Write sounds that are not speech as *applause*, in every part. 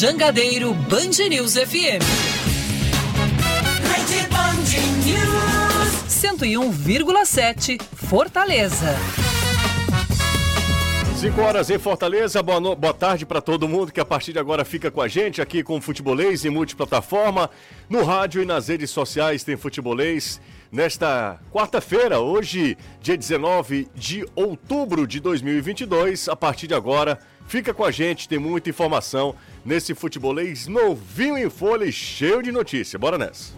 Jangadeiro Band News FM. Rede Band News. 101,7 Fortaleza. 5 horas em Fortaleza, boa, no... boa tarde para todo mundo que a partir de agora fica com a gente aqui com o Futebolês em multiplataforma, no rádio e nas redes sociais tem Futebolês. Nesta quarta-feira, hoje, dia 19 de outubro de 2022, a partir de agora, fica com a gente, tem muita informação nesse futebolês novinho em folha e cheio de notícia. Bora nessa.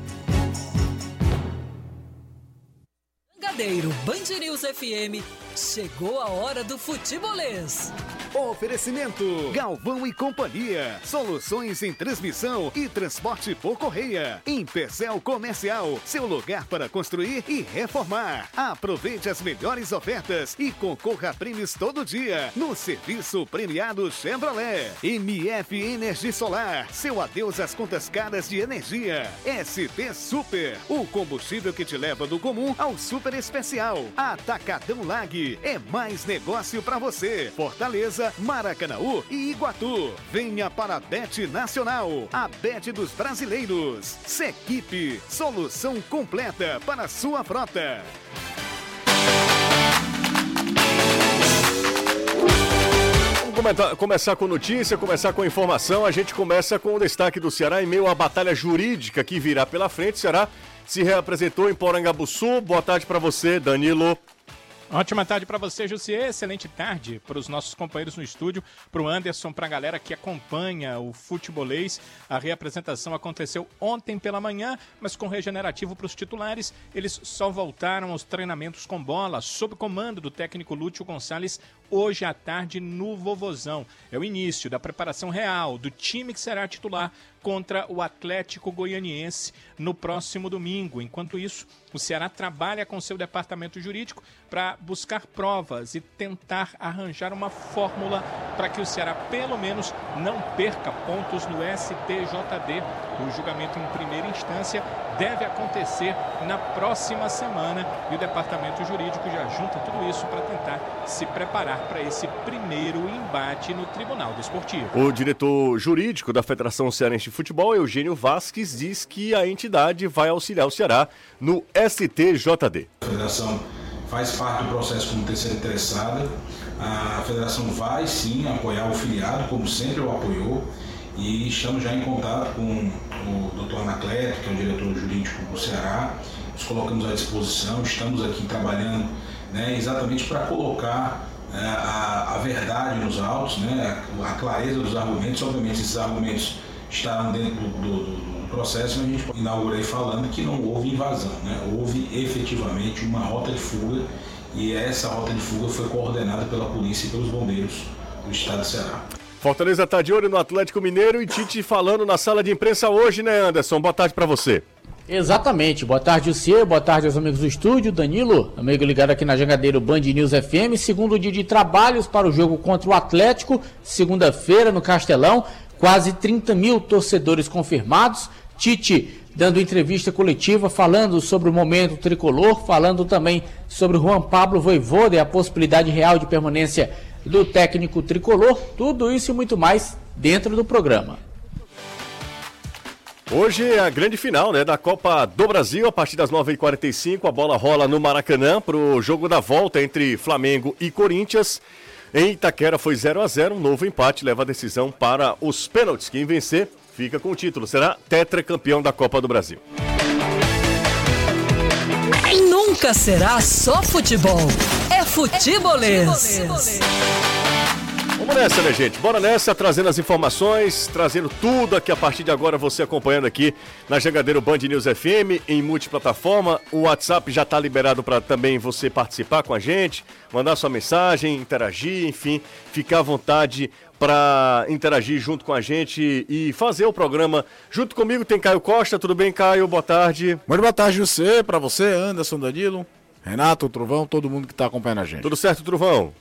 Jangadeiro Band News FM Chegou a hora do futebolês. Oferecimento: Galvão e Companhia. Soluções em transmissão e transporte por correia. Em Pecel Comercial, seu lugar para construir e reformar. Aproveite as melhores ofertas e concorra a prêmios todo dia no serviço premiado Chevrolet. MF Energia Solar, seu adeus às contas caras de energia. ST Super, o combustível que te leva do comum ao super especial. Atacadão Lag é mais negócio para você. Fortaleza, Maracanaú e Iguatu. Venha para a Bet Nacional, a Bet dos brasileiros. Sequipe, solução completa para a sua frota. Começar com notícia, começar com informação. A gente começa com o destaque do Ceará em meio à batalha jurídica que virá pela frente. Ceará se reapresentou em Porangabuçu. Boa tarde para você, Danilo. Ótima tarde para você, Jussier. Excelente tarde para os nossos companheiros no estúdio, para o Anderson, para a galera que acompanha o futebolês. A reapresentação aconteceu ontem pela manhã, mas com regenerativo para os titulares. Eles só voltaram aos treinamentos com bola, sob comando do técnico Lúcio Gonçalves, hoje à tarde no Vovozão. É o início da preparação real do time que será titular contra o Atlético Goianiense no próximo domingo. Enquanto isso, o Ceará trabalha com seu departamento jurídico para buscar provas e tentar arranjar uma fórmula para que o Ceará, pelo menos, não perca pontos no STJD. O julgamento em primeira instância deve acontecer na próxima semana e o departamento jurídico já junta tudo isso para tentar se preparar para esse primeiro embate no Tribunal Desportivo. O diretor jurídico da Federação Cearense de Futebol, Eugênio Vasques, diz que a entidade vai auxiliar o Ceará no STJD. A federação faz parte do processo como terceira interessada. A federação vai sim apoiar o filiado, como sempre o apoiou, e estamos já em contato com o doutor Anacleto, que é o diretor jurídico do Ceará. Nos colocamos à disposição, estamos aqui trabalhando né, exatamente para colocar a, a, verdade nos autos, né, a, clareza dos argumentos. Obviamente, esses argumentos estarão dentro do, do, do processo, mas a gente inaugurei falando que não houve invasão, né, houve efetivamente uma rota de fuga e essa rota de fuga foi coordenada pela polícia e pelos bombeiros do estado de Ceará. Fortaleza está de olho no Atlético Mineiro e Tite falando na sala de imprensa hoje, né, Anderson? Boa tarde para você. Exatamente. Boa tarde, você. Boa tarde aos amigos do estúdio. Danilo, amigo ligado aqui na Jangadeiro Band News FM. Segundo dia de trabalhos para o jogo contra o Atlético, segunda-feira no Castelão. Quase 30 mil torcedores confirmados. Tite dando entrevista coletiva, falando sobre o momento tricolor, falando também sobre o Juan Pablo Voivoda e a possibilidade real de permanência do técnico tricolor, tudo isso e muito mais dentro do programa. Hoje é a grande final né, da Copa do Brasil, a partir das 9h45, a bola rola no Maracanã para o jogo da volta entre Flamengo e Corinthians. Em Itaquera foi 0 a 0 um novo empate leva a decisão para os pênaltis. Quem vencer fica com o título, será tetracampeão da Copa do Brasil. Nunca será só futebol. É futebolês. Vamos nessa, né, gente? Bora nessa, trazendo as informações, trazendo tudo aqui a partir de agora, você acompanhando aqui na Jangadeiro Band News FM, em multiplataforma. O WhatsApp já está liberado para também você participar com a gente, mandar sua mensagem, interagir, enfim, ficar à vontade para interagir junto com a gente e fazer o programa. Junto comigo tem Caio Costa, tudo bem, Caio? Boa tarde. Muito boa tarde, você, para você, Anderson Danilo, Renato, Trovão, todo mundo que está acompanhando a gente. Tudo certo, Trovão?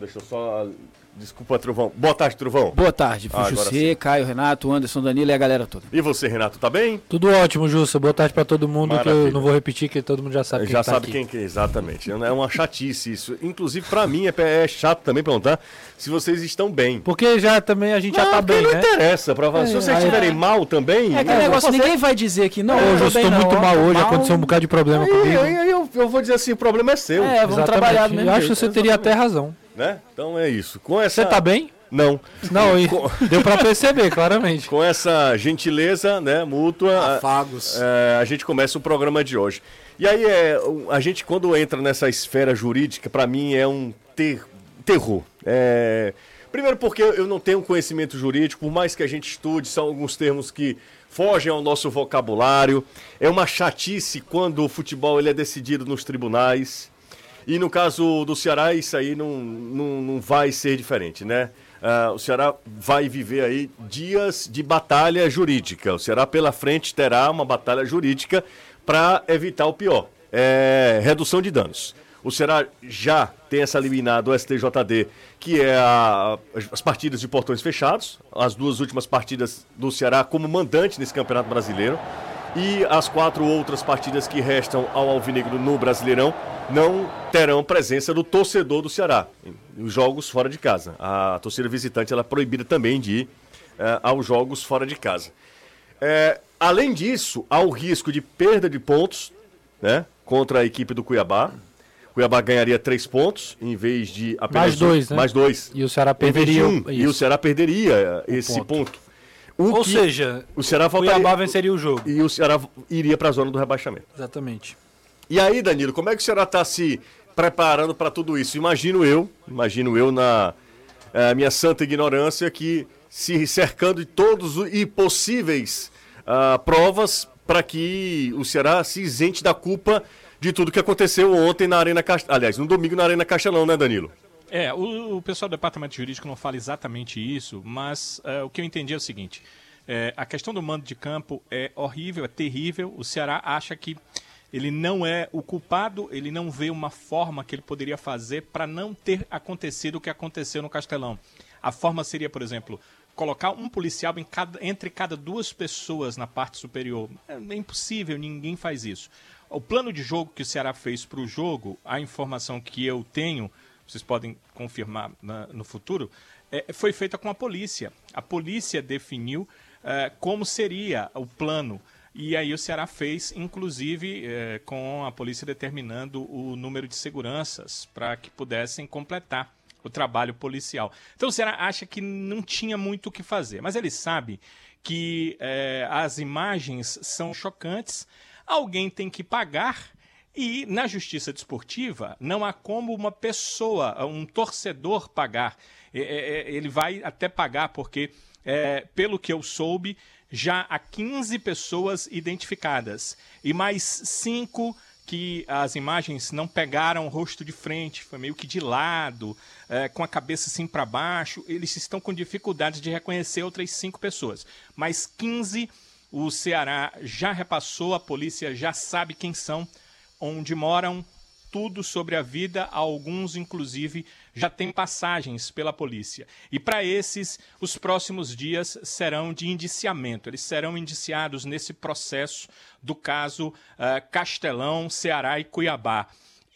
Deixa eu só Desculpa, Truvão. Boa tarde, Truvão. Boa tarde, Ah, José, Caio, Renato, Anderson, Danilo e a galera toda. E você, Renato, tá bem? Tudo ótimo, Jussa. Boa tarde pra todo mundo, que eu não vou repetir, que todo mundo já sabe quem Já tá sabe aqui. quem que é, exatamente. É uma chatice isso. Inclusive, pra mim, é, é chato também perguntar se vocês estão bem. Porque já também a gente já tá bem, não né? interessa. Pra... se É, vocês aí- estiverem mal também... É aquele negócio, você- ninguém vai dizer que não. Hoje eu estou não, muito mal hoje, mal. aconteceu um bocado de problema Aí, comigo. aí, aí eu, eu vou dizer assim, o problema é seu. É, vamos trabalhar do Exatamente. mesmo Eu acho que você teria até razão. Né? Então é isso. Com essa... Você tá bem? Não. Não, e *laughs* deu pra perceber, claramente. Com essa gentileza, né, mútua, a- Afagos. é, a gente começa o programa de hoje. E aí, é, a gente, quando entra nessa esfera jurídica, pra mim é um ter- terror. É, primeiro porque eu não tenho conhecimento jurídico, por mais que a gente estude, são alguns termos que fogem ao nosso vocabulário. É uma chatice quando o futebol ele é decidido nos tribunais. E no caso do Ceará, isso aí não, não, não vai ser diferente, né? Ah, o Ceará vai viver aí dias de batalha jurídica. O Ceará pela frente terá uma batalha jurídica para evitar o pior. É, redução de danos. O Ceará já tem essa liminar do STJD, que é a- as partidas de portões fechados, as duas últimas partidas do Ceará como mandante nesse Campeonato Brasileiro. E as quatro outras partidas que restam ao Alvinegro no Brasileirão não terão presença do torcedor do Ceará. Os jogos fora de casa. A torcida visitante ela é proibida também de ir eh, aos jogos fora de casa. É, além disso, há o risco de perda de pontos né, contra a equipe do Cuiabá. Cuiabá ganharia três pontos em vez de apenas Mais dois, um, né? mais dois. E o Ceará perderia. um, e o Ceará perderia eh, esse ponto. ponto. O Ou que- seja, o Ceará voltaria Cuiabá venceria o jogo. e o Ceará iria para a zona do rebaixamento. Exatamente. E aí, Danilo, como é que o Ceará está se preparando para tudo isso? Imagino eu, imagino eu na eh, minha santa ignorância que se cercando de todos os e possíveis ah, provas para que o Ceará se isente da culpa de tudo que aconteceu ontem na Arena Castelão. Aliás, no domingo na Arena Castelão, né, Danilo? É, o, o pessoal do departamento jurídico não fala exatamente isso, mas é, o que eu entendi é o seguinte: é, a questão do mando de campo é horrível, é terrível. O Ceará acha que ele não é o culpado, ele não vê uma forma que ele poderia fazer para não ter acontecido o que aconteceu no Castelão. A forma seria, por exemplo, colocar um policial cada- entre cada duas pessoas na parte superior. É, é impossível, ninguém faz isso. O plano de jogo que o Ceará fez para o jogo, a informação que eu tenho, vocês podem confirmar na- no futuro, é, foi feita com a polícia. A polícia definiu é, como seria o plano. E aí o Ceará fez, inclusive, é, com a polícia determinando o número de seguranças para que pudessem completar o trabalho policial. Então o Ceará acha que não tinha muito o que fazer, mas ele sabe que é, as imagens são chocantes, alguém tem que pagar e na justiça desportiva não há como uma pessoa, um torcedor pagar. É, é, é, Ele vai até pagar porque, é, pelo que eu soube, já há 15 pessoas identificadas e mais cinco que as imagens não pegaram o rosto de frente, foi meio que de lado, é, com a cabeça assim para baixo. Eles estão com dificuldades de reconhecer outras cinco pessoas. Mas 15 o Ceará já repassou, a polícia já sabe quem são, onde moram, tudo sobre a vida, alguns inclusive já têm passagens pela polícia. E para esses, os próximos dias serão de indiciamento. Eles serão indiciados nesse processo do caso eh, Castelão, Ceará e Cuiabá.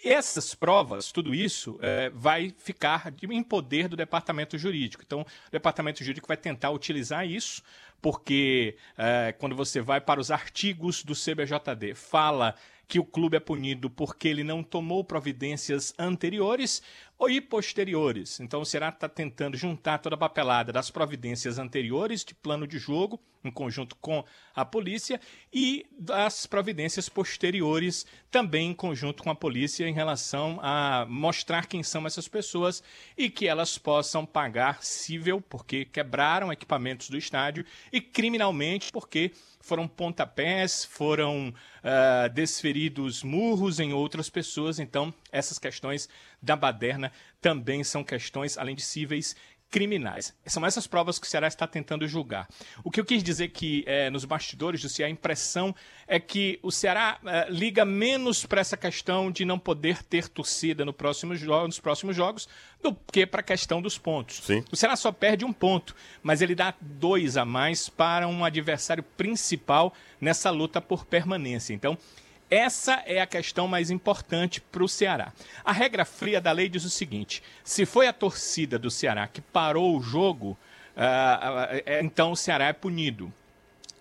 Essas provas, tudo isso, eh, vai ficar em poder do departamento jurídico. Então, o departamento jurídico vai tentar utilizar isso, porque eh, quando você vai para os artigos do CBJD, fala que o clube é punido porque ele não tomou providências anteriores e posteriores. Então o Ceará está tentando juntar toda a papelada das providências anteriores de plano de jogo, em conjunto com a polícia, e das providências posteriores, também em conjunto com a polícia, em relação a mostrar quem são essas pessoas e que elas possam pagar cível, porque quebraram equipamentos do estádio, e criminalmente, porque foram pontapés, foram ah, desferidos murros em outras pessoas. Então, essas questões da baderna também são questões, além de cíveis, criminais. São essas provas que o Ceará está tentando julgar. O que eu quis dizer que eh, nos bastidores do Ceará, a impressão é que o Ceará eh, liga menos para essa questão de não poder ter torcida no próximo nos próximos jogos do que para a questão dos pontos. Sim. O Ceará só perde um ponto, mas ele dá dois a mais para um adversário principal nessa luta por permanência. Então, essa é a questão mais importante para o Ceará. A regra fria da lei diz o seguinte: se foi a torcida do Ceará que parou o jogo, ah, é, então o Ceará é punido.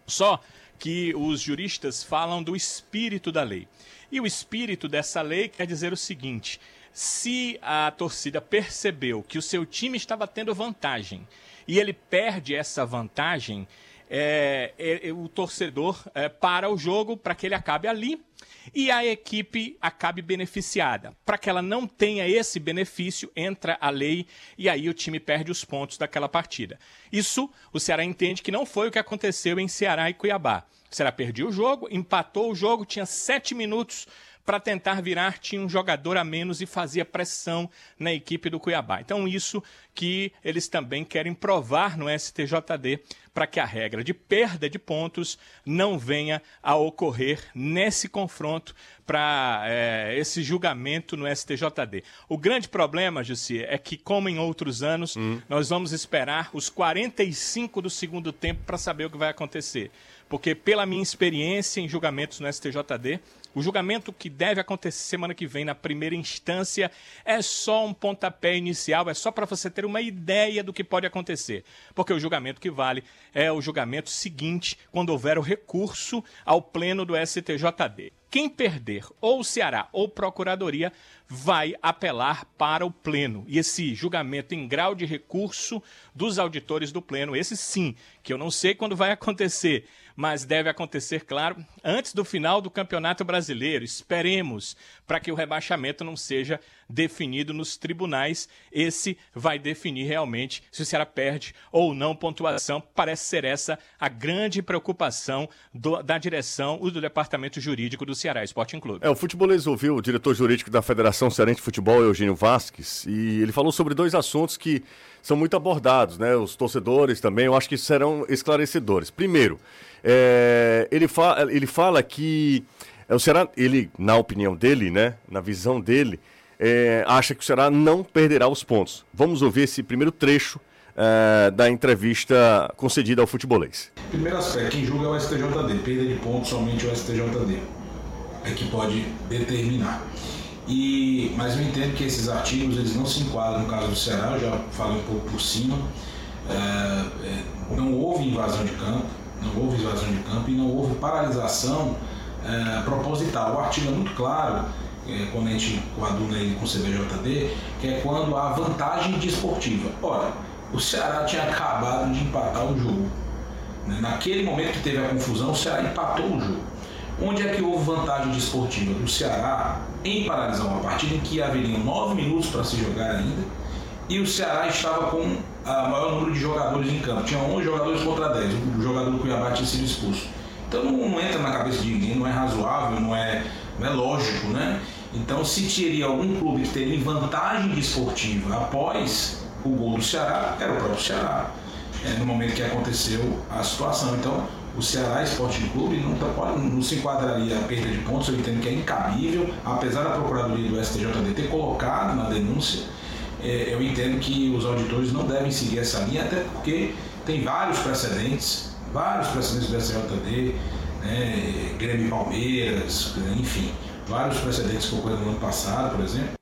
Só que os juristas falam do espírito da lei. E o espírito dessa lei quer dizer o seguinte: se a torcida percebeu que o seu time estava tendo vantagem e ele perde essa vantagem, é, é, é, o torcedor é, para o jogo para que ele acabe ali e a equipe acabe beneficiada. Para que ela não tenha esse benefício, entra a lei e aí o time perde os pontos daquela partida. Isso o Ceará entende que não foi o que aconteceu em Ceará e Cuiabá. O Ceará perdeu o jogo, empatou o jogo, tinha sete minutos para tentar virar, tinha um jogador a menos e fazia pressão na equipe do Cuiabá. Então, isso que eles também querem provar no STJD para que a regra de perda de pontos não venha a ocorrer nesse confronto para é, esse julgamento no STJD. O grande problema, Jussi, é que, como em outros anos, nós vamos esperar os 45 do segundo tempo para saber o que vai acontecer. Porque, pela minha experiência em julgamentos no STJD, o julgamento que deve acontecer semana que vem na primeira instância é só um pontapé inicial, é só para você ter uma ideia do que pode acontecer. Porque o julgamento que vale é o julgamento seguinte, quando houver o recurso ao pleno do STJD. Quem perder, ou o Ceará ou Procuradoria, vai apelar para o Pleno. E esse julgamento em grau de recurso dos auditores do Pleno, esse sim, que eu não sei quando vai acontecer, mas deve acontecer, claro, antes do final do Campeonato Brasileiro. Esperemos para que o rebaixamento não seja definido nos tribunais. Esse vai definir realmente se o Ceará perde ou não pontuação. Parece ser essa a grande preocupação do- da direção e do departamento jurídico do Ceará Sporting Clube. É, o futebolês ouviu o diretor jurídico da Federação Cearense de Futebol, Eugênio Vasques, e ele falou sobre dois assuntos que são muito abordados, né? Os torcedores também, eu acho que serão esclarecedores. Primeiro, é, ele, fa ele fala que é, o Ceará, ele, na opinião dele, né? Na visão dele, é, acha que o Ceará não perderá os pontos. Vamos ouvir esse primeiro trecho é, da entrevista concedida ao futebolês. Primeiro aspecto, quem julga é o STJD, perda de pontos somente o STJD é que pode determinar. E, mas eu entendo que esses artigos eles não se enquadram no caso do Ceará, eu já falei um pouco por cima. É, é, não houve invasão de campo, não houve invasão de campo e não houve paralisação é, proposital. O artigo é muito claro, é, quando a gente coaduna ele com o CBJD, que é quando há vantagem desportiva. Ora, o Ceará tinha acabado de empatar o jogo. Né? Naquele momento que teve a confusão, o Ceará empatou o jogo. Onde é que houve vantagem desportiva? Do Ceará em paralisar uma partida em que haveriam nove minutos para se jogar ainda e o Ceará estava com o maior número de jogadores em campo. Tinha 11 jogadores contra 10. O jogador do Cuiabá tinha sido expulso. Então não, não entra na cabeça de ninguém, não é razoável, não é, não é lógico, né? Então se teria algum clube que teria vantagem desportiva após o gol do Ceará, era o próprio Ceará. É, no momento que aconteceu a situação. Então, o Ceará Esporte Clube não, não se enquadraria a perda de pontos, eu entendo que é incabível, apesar da Procuradoria do STJD ter colocado na denúncia, é, eu entendo que os auditores não devem seguir essa linha, até porque tem vários precedentes, vários precedentes do STJD, né, Grêmio Palmeiras, enfim, vários precedentes que ocorreram no ano passado, por exemplo.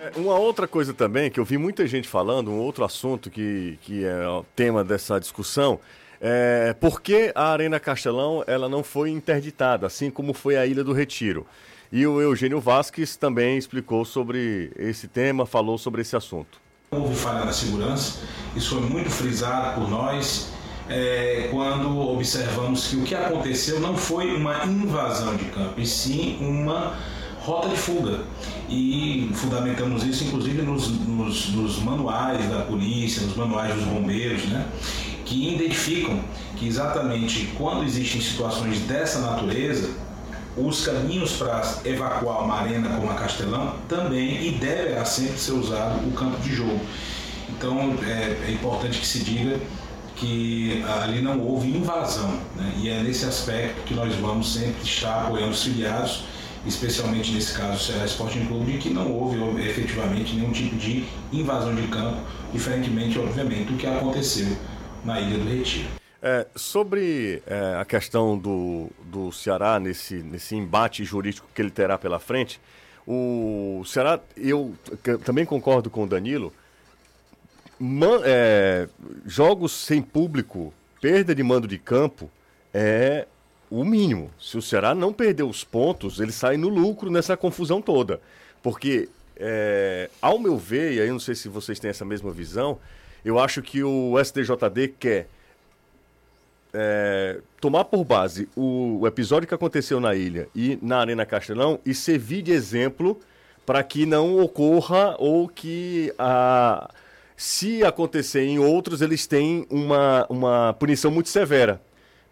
É, Uma outra coisa também que eu vi muita gente falando, um outro assunto que, que é o tema dessa discussão, é por que a Arena Castelão ela não foi interditada, assim como foi a Ilha do Retiro. E o Eugênio Vasques também explicou sobre esse tema, falou sobre esse assunto. Houve falha na segurança, isso foi muito frisado por nós é, quando observamos que o que aconteceu não foi uma invasão de campo, e sim uma rota de fuga. E fundamentamos isso, inclusive, nos, nos- nos manuais da polícia, nos manuais dos bombeiros, né? Que identificam que exatamente quando existem situações dessa natureza, os caminhos para evacuar uma arena como a Castelão também e deverá sempre ser usado o campo de jogo. Então é, é importante que se diga que ali não houve invasão. Né? E é nesse aspecto que nós vamos sempre estar apoiando os filiados, especialmente nesse caso o Ceará Sporting Clube, que não houve efetivamente nenhum tipo de invasão de campo, diferentemente, obviamente, do que aconteceu na Ilha do Retiro. É, sobre é, a questão do, do Ceará nesse, nesse embate jurídico que ele terá pela frente, o Ceará, eu também concordo com o Danilo, man- é, jogos sem público, perda de mando de campo é o mínimo. Se o Ceará não perder os pontos, ele sai no lucro nessa confusão toda. Porque, é, ao meu ver, e aí eu não sei se vocês têm essa mesma visão, eu acho que o STJD quer é, tomar por base o, o episódio que aconteceu na ilha e na Arena Castelão e servir de exemplo para que não ocorra ou que a, se acontecer em outros, eles têm uma, uma punição muito severa.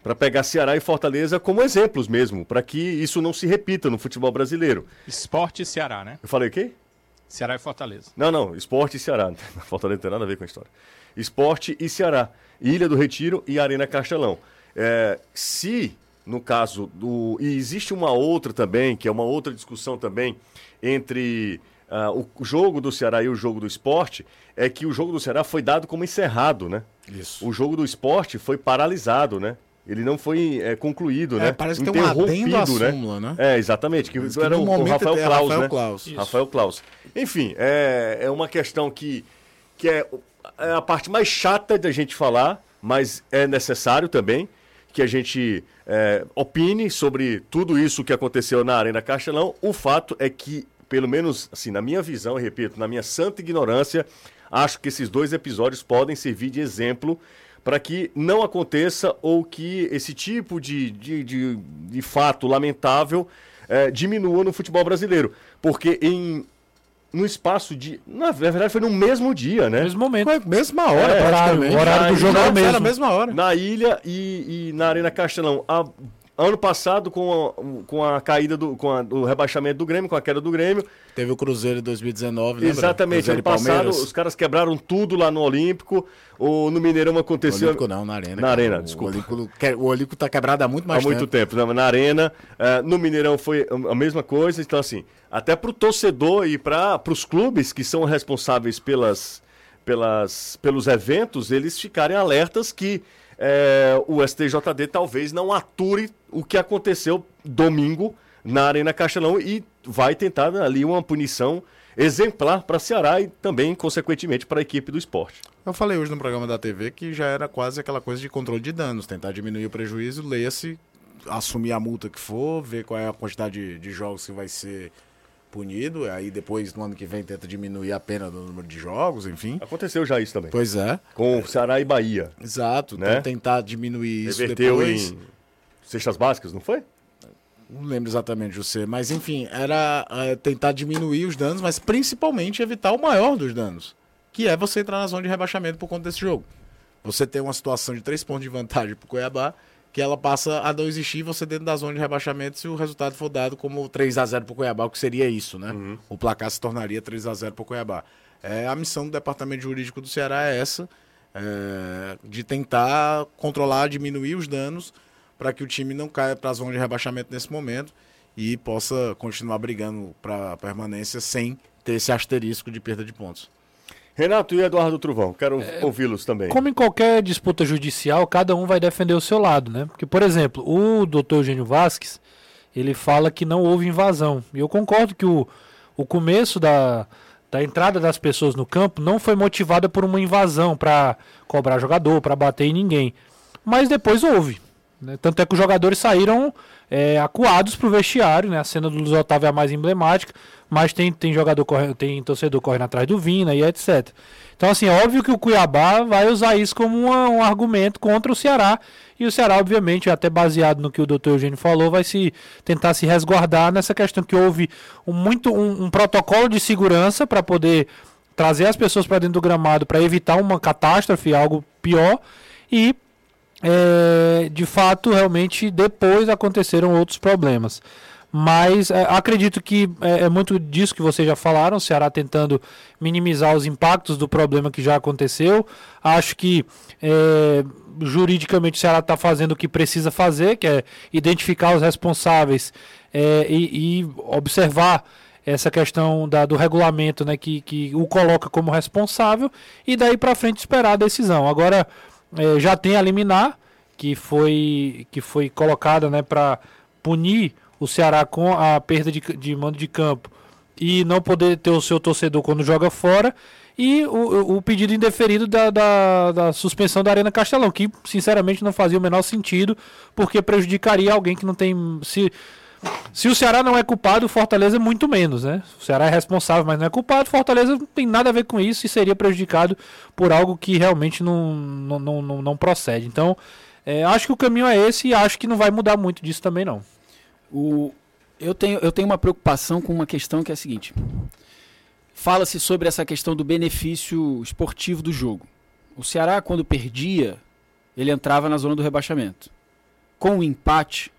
Para pegar Ceará e Fortaleza como exemplos mesmo, para que isso não se repita no futebol brasileiro. Esporte Ceará, né? Eu falei o quê? Ceará e Fortaleza. Não, não, esporte e Ceará. *laughs* Fortaleza não tem nada a ver com a história. Esporte e Ceará. Ilha do Retiro e Arena Castelão. É, se, no caso do. E existe uma outra também, que é uma outra discussão também, entre ah, o jogo do Ceará e o jogo do esporte, é que o jogo do Ceará foi dado como encerrado, né? Isso. O jogo do esporte foi paralisado, né? Ele não foi é, concluído, É, né? parece que tem um adendo à súmula, né? É, exatamente. Que, que era o, Rafael é Klaus, Rafael né? Klaus. Isso. Rafael Klaus. Enfim, é, é uma questão que, que é, é a parte mais chata da gente falar, mas é necessário também que a gente é, opine sobre tudo isso que aconteceu na Arena Castelão. O fato é que, pelo menos assim, na minha visão, e repito, na minha santa ignorância, acho que esses dois episódios podem servir de exemplo para que não aconteça ou que esse tipo de, de, de, de fato lamentável eh, diminua no futebol brasileiro. Porque em no espaço de. Na verdade, foi no mesmo dia, né? mesmo momento. Foi mesma hora, É, praticamente. o horário do jogo era o Era a mesmo. mesma hora. Na ilha e, e na Arena Castelão. A- ano passado, com a, com a caída do. com a- o rebaixamento do Grêmio, com a queda do Grêmio. Teve o Cruzeiro em 2019, lembra? Exatamente, Cruzeiro ano passado, Palmeiras. os caras quebraram tudo lá no Olímpico. Ou no Mineirão No aconteceu. Olímpico não, na Arena. Na cara. Arena, O desculpa. Olímpico, que- o Olímpico tá quebrado há muito mais há muito tempo, né? na Arena. eh, no Mineirão foi a a mesma coisa. Então, assim, até pro torcedor e para os clubes que são responsáveis pelas, pelas, pelos eventos, eles ficarem alertas que eh, o STJD talvez não ature o que aconteceu domingo na Arena Castelão e vai tentar ali uma punição exemplar para Ceará e também, consequentemente, para a equipe do esporte. Eu falei hoje no programa da TV que já era quase aquela coisa de controle de danos, tentar diminuir o prejuízo, leia-se, assumir a multa que for, ver qual é a quantidade de, de jogos que vai ser punido, aí depois no ano que vem tenta diminuir a pena do número de jogos, enfim. Aconteceu já isso também. Pois é, Com Ceará e Bahia. exato, Né? então tentar diminuir isso Reverteu depois. em cestas básicas, não foi? Não lembro exatamente, José, mas enfim, era é, tentar diminuir os danos, mas principalmente evitar o maior dos danos, que é você entrar na zona de rebaixamento por conta desse jogo. Você tem uma situação de três pontos de vantagem pro Cuiabá, que ela passa a não existir você dentro da zona de rebaixamento se o resultado for dado como 3 a 0 pro Cuiabá, o que seria isso, né? O placar se tornaria 3 a 0 pro Cuiabá. É, a missão do Departamento Jurídico do Ceará é essa, é, de tentar controlar, diminuir os danos para que o time não caia para a zona de rebaixamento nesse momento e possa continuar brigando para permanência sem ter esse asterisco de perda de pontos. Renato e Eduardo Truvão, quero É, ouvi-los também. Como em qualquer disputa judicial, cada um vai defender o seu lado, né? Porque, por exemplo, o doutor Eugênio Vasques, ele fala que não houve invasão. E eu concordo que o, o começo da, da entrada das pessoas no campo não foi motivada por uma invasão para cobrar jogador, para bater em ninguém. Mas depois houve. né? Tanto é que os jogadores saíram é, acuados pro vestiário, né? A cena do Luiz Otávio é a mais emblemática, mas tem, tem jogador correndo, tem torcedor correndo atrás do Vina e etc. Então, assim, é óbvio que o Cuiabá vai usar isso como uma- um argumento contra o Ceará. E o Ceará, obviamente, até baseado no que o doutor Eugênio falou, vai se tentar se resguardar nessa questão que houve um, muito, um, um protocolo de segurança para poder trazer as pessoas para dentro do gramado para evitar uma catástrofe, algo pior. E é, de fato, realmente, depois aconteceram outros problemas. Mas é, acredito que é, é muito disso que vocês já falaram, o Ceará tentando minimizar os impactos do problema que já aconteceu. Acho que é, juridicamente o Ceará está fazendo o que precisa fazer, que é identificar os responsáveis é, e, e observar essa questão da, do regulamento né, que, que o coloca como responsável e daí para frente esperar a decisão. Agora é, já tem a liminar que foi, que foi colocada né, para punir o Ceará com a perda de, de mando de campo e não poder ter o seu torcedor quando joga fora. E o, o pedido indeferido da, da, da, suspensão da Arena Castelão, que sinceramente não fazia o menor sentido, porque prejudicaria alguém que não tem. Se, se o Ceará não é culpado, o Fortaleza muito menos, né? O Ceará é responsável, mas não é culpado. Fortaleza não tem nada a ver com isso e seria prejudicado por algo que realmente não, não, não, não procede. Então, é, acho que o caminho é esse e acho que não vai mudar muito disso também, não. O, eu, tenho, eu tenho uma preocupação com uma questão que é a seguinte. Fala-se sobre essa questão do benefício esportivo do jogo. O Ceará, quando perdia, ele entrava na zona do rebaixamento. Com o empate,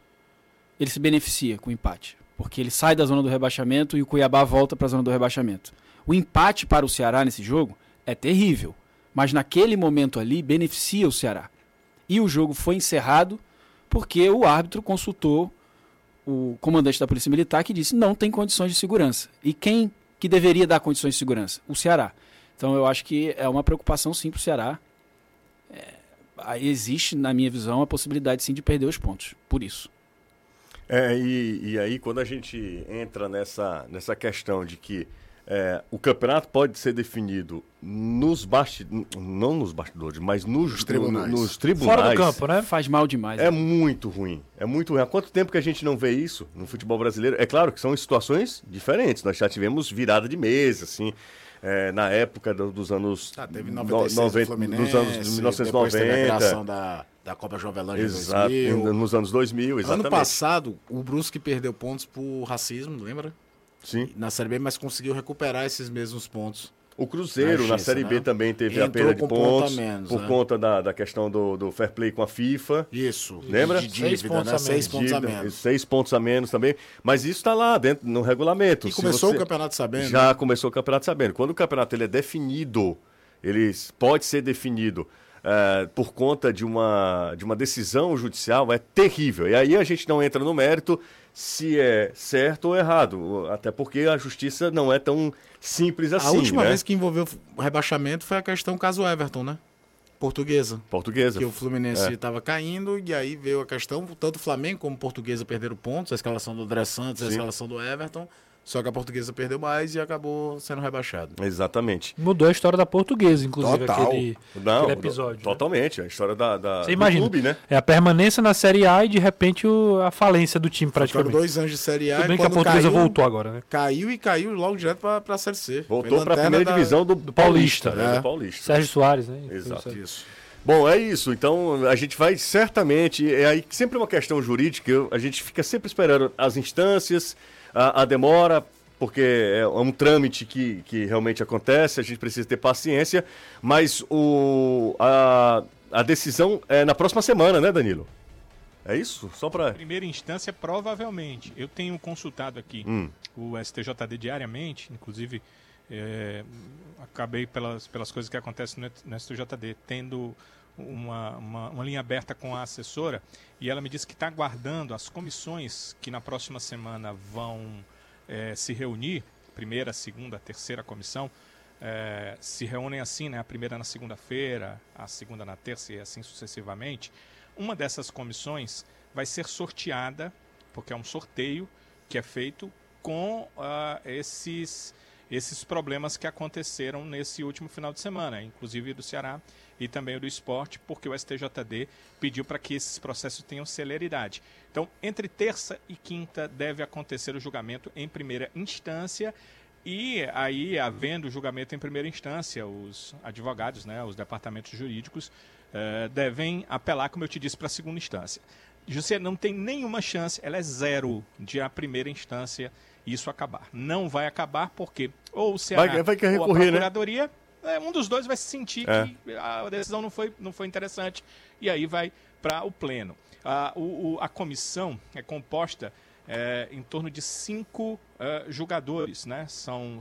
ele se beneficia com o empate, porque ele sai da zona do rebaixamento e o Cuiabá volta para a zona do rebaixamento. O empate para o Ceará nesse jogo é terrível, mas naquele momento ali beneficia o Ceará. E o jogo foi encerrado porque o árbitro consultou o comandante da Polícia Militar que disse não tem condições de segurança. E quem que deveria dar condições de segurança? O Ceará. Então eu acho que é uma preocupação sim para o Ceará. É, existe, na minha visão, a possibilidade sim de perder os pontos. Por isso. É, e, e aí, quando a gente entra nessa, nessa questão de que é, o campeonato pode ser definido nos bastidores, não nos bastidores, mas nos, nos, tribunais. nos tribunais. Fora do campo, né? Faz mal demais. É né? muito ruim. É muito ruim. Há quanto tempo que a gente não vê isso no futebol brasileiro? É claro que são situações diferentes. Nós já tivemos virada de mesa, assim. É, na época do, dos anos. Ah, teve 96 no, 90, Fluminense, dos anos 1990. Teve a criação da, da Copa Jovelândia Exato, 2000. nos anos 2000, exatamente. Ano passado, o Brusque perdeu pontos por racismo, lembra? Sim. Na Série B, mas conseguiu recuperar esses mesmos pontos. O Cruzeiro, na, na Série B, né? também teve Entrou a perda de pontos menos, por né? conta da, da questão do, do fair play com a FIFA. Isso. Lembra? De dívida, seis pontos, né? seis pontos a menos. Seis pontos a menos também. Mas isso está lá dentro, no regulamento. E começou você... o campeonato sabendo. Já né? começou o campeonato sabendo. Quando o campeonato ele é definido, ele pode ser definido uh, por conta de uma, de uma decisão judicial, é terrível. E aí a gente não entra no mérito se é certo ou errado. Até porque a justiça não é tão simples assim. A última né? vez que envolveu rebaixamento foi a questão caso Everton, né? Portuguesa. Portuguesa. Que o Fluminense estava é. caindo e aí veio a questão, tanto o Flamengo como Portuguesa perderam pontos, a escalação do André Santos, Sim. a escalação do Everton. Só que a portuguesa perdeu mais e acabou sendo rebaixado. Exatamente. Mudou a história da portuguesa, inclusive, Total. aquele, Não, aquele episódio. Né? Totalmente, a história da, da Você imagina, clube, né? É a permanência na Série A e de repente o, a falência do time praticamente. Foram dois anos de Série A. Tudo bem que a portuguesa caiu, voltou agora, né? Caiu e caiu logo direto para a Série C. Voltou para a primeira da... divisão do, do Paulista. Paulista né? é. do Paulista. Sérgio Soares, né? Exato. Isso. Bom, é isso. Então a gente vai certamente. É aí sempre uma questão jurídica. A gente fica sempre esperando as instâncias, a, a demora porque é um trâmite que, que realmente acontece, a gente precisa ter paciência, mas o, a, a decisão é na próxima semana, né, Danilo? É isso? Só para. Primeira instância, provavelmente. Eu tenho consultado aqui hum. o STJD diariamente, inclusive é, acabei pelas, pelas coisas que acontecem no, no STJD, tendo uma, uma, uma, linha aberta com a assessora e ela me disse que está aguardando as comissões que na próxima semana vão é, se reunir, primeira, segunda, terceira comissão, é, se reúnem assim, né, a primeira na segunda-feira, a segunda na terça e assim sucessivamente. Uma dessas comissões vai ser sorteada, porque é um sorteio que é feito com uh, esses, esses problemas que aconteceram nesse último final de semana, inclusive do Ceará e também do esporte, porque o STJD pediu para que esses processos tenham celeridade. Então, entre terça e quinta deve acontecer o julgamento em primeira instância e aí, havendo julgamento em primeira instância, os advogados, né, os departamentos jurídicos, eh, devem apelar, como eu te disse, para a segunda instância. José não tem nenhuma chance, ela é zero de a primeira instância isso acabar. Não vai acabar porque ou o Ceará vai, vai recorrer, ou a né? Procuradoria, né? um dos dois vai se sentir é. que a decisão não foi, não foi interessante e aí vai para o pleno. A, o, a comissão é composta é, em torno de cinco é, jogadores, né? São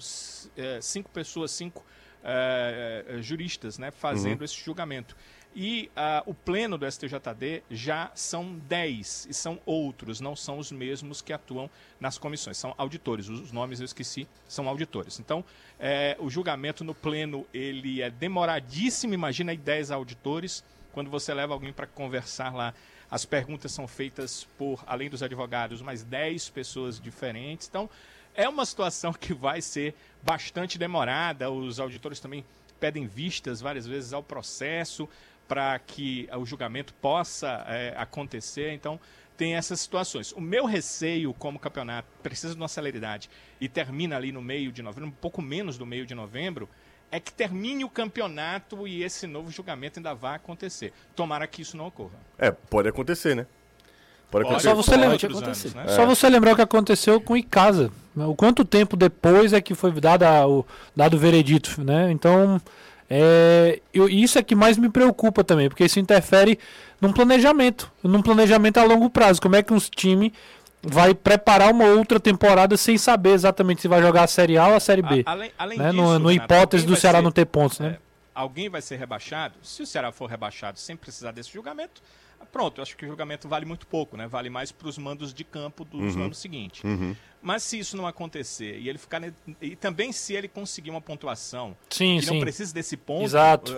é, cinco pessoas, cinco é, é, juristas, né? Fazendo Uhum. esse julgamento. E ah, o pleno do STJD já são 10, e são outros, não são os mesmos que atuam nas comissões, são auditores, os nomes eu esqueci, são auditores. Então, eh, o julgamento no pleno, ele é demoradíssimo, imagina aí 10 auditores, quando você leva alguém para conversar lá, as perguntas são feitas por, além dos advogados, mais 10 pessoas diferentes, então é uma situação que vai ser bastante demorada, os auditores também pedem vistas várias vezes ao processo para que o julgamento possa é, acontecer. Então, tem essas situações. O meu receio, como o campeonato precisa de uma celeridade e termina ali no meio de novembro, um pouco menos do meio de novembro, é que termine o campeonato e esse novo julgamento ainda vai acontecer. Tomara que isso não ocorra. É, pode acontecer, né? Pode acontecer. Só você lembra- anos, né? Só você lembrar o que aconteceu com o Icasa. O quanto tempo depois é que foi dado o, dado o veredito, né? Então, é, eu- isso é que mais me preocupa também, porque isso interfere num planejamento, num planejamento a longo prazo. Como é que um time vai preparar uma outra temporada sem saber exatamente se vai jogar a Série A ou a Série B? A- além- além né? disso, no, no Renato, hipótese do Ceará ser- não ter pontos, né? É, alguém vai ser rebaixado. Se o Ceará for rebaixado sem precisar desse julgamento, pronto, eu acho que o julgamento vale muito pouco, né? Vale mais para os mandos de campo dos Uhum. anos seguintes. Uhum. Mas se isso não acontecer e ele ficar e também se ele conseguir uma pontuação Sim, que não sim. precisa desse ponto, Exato.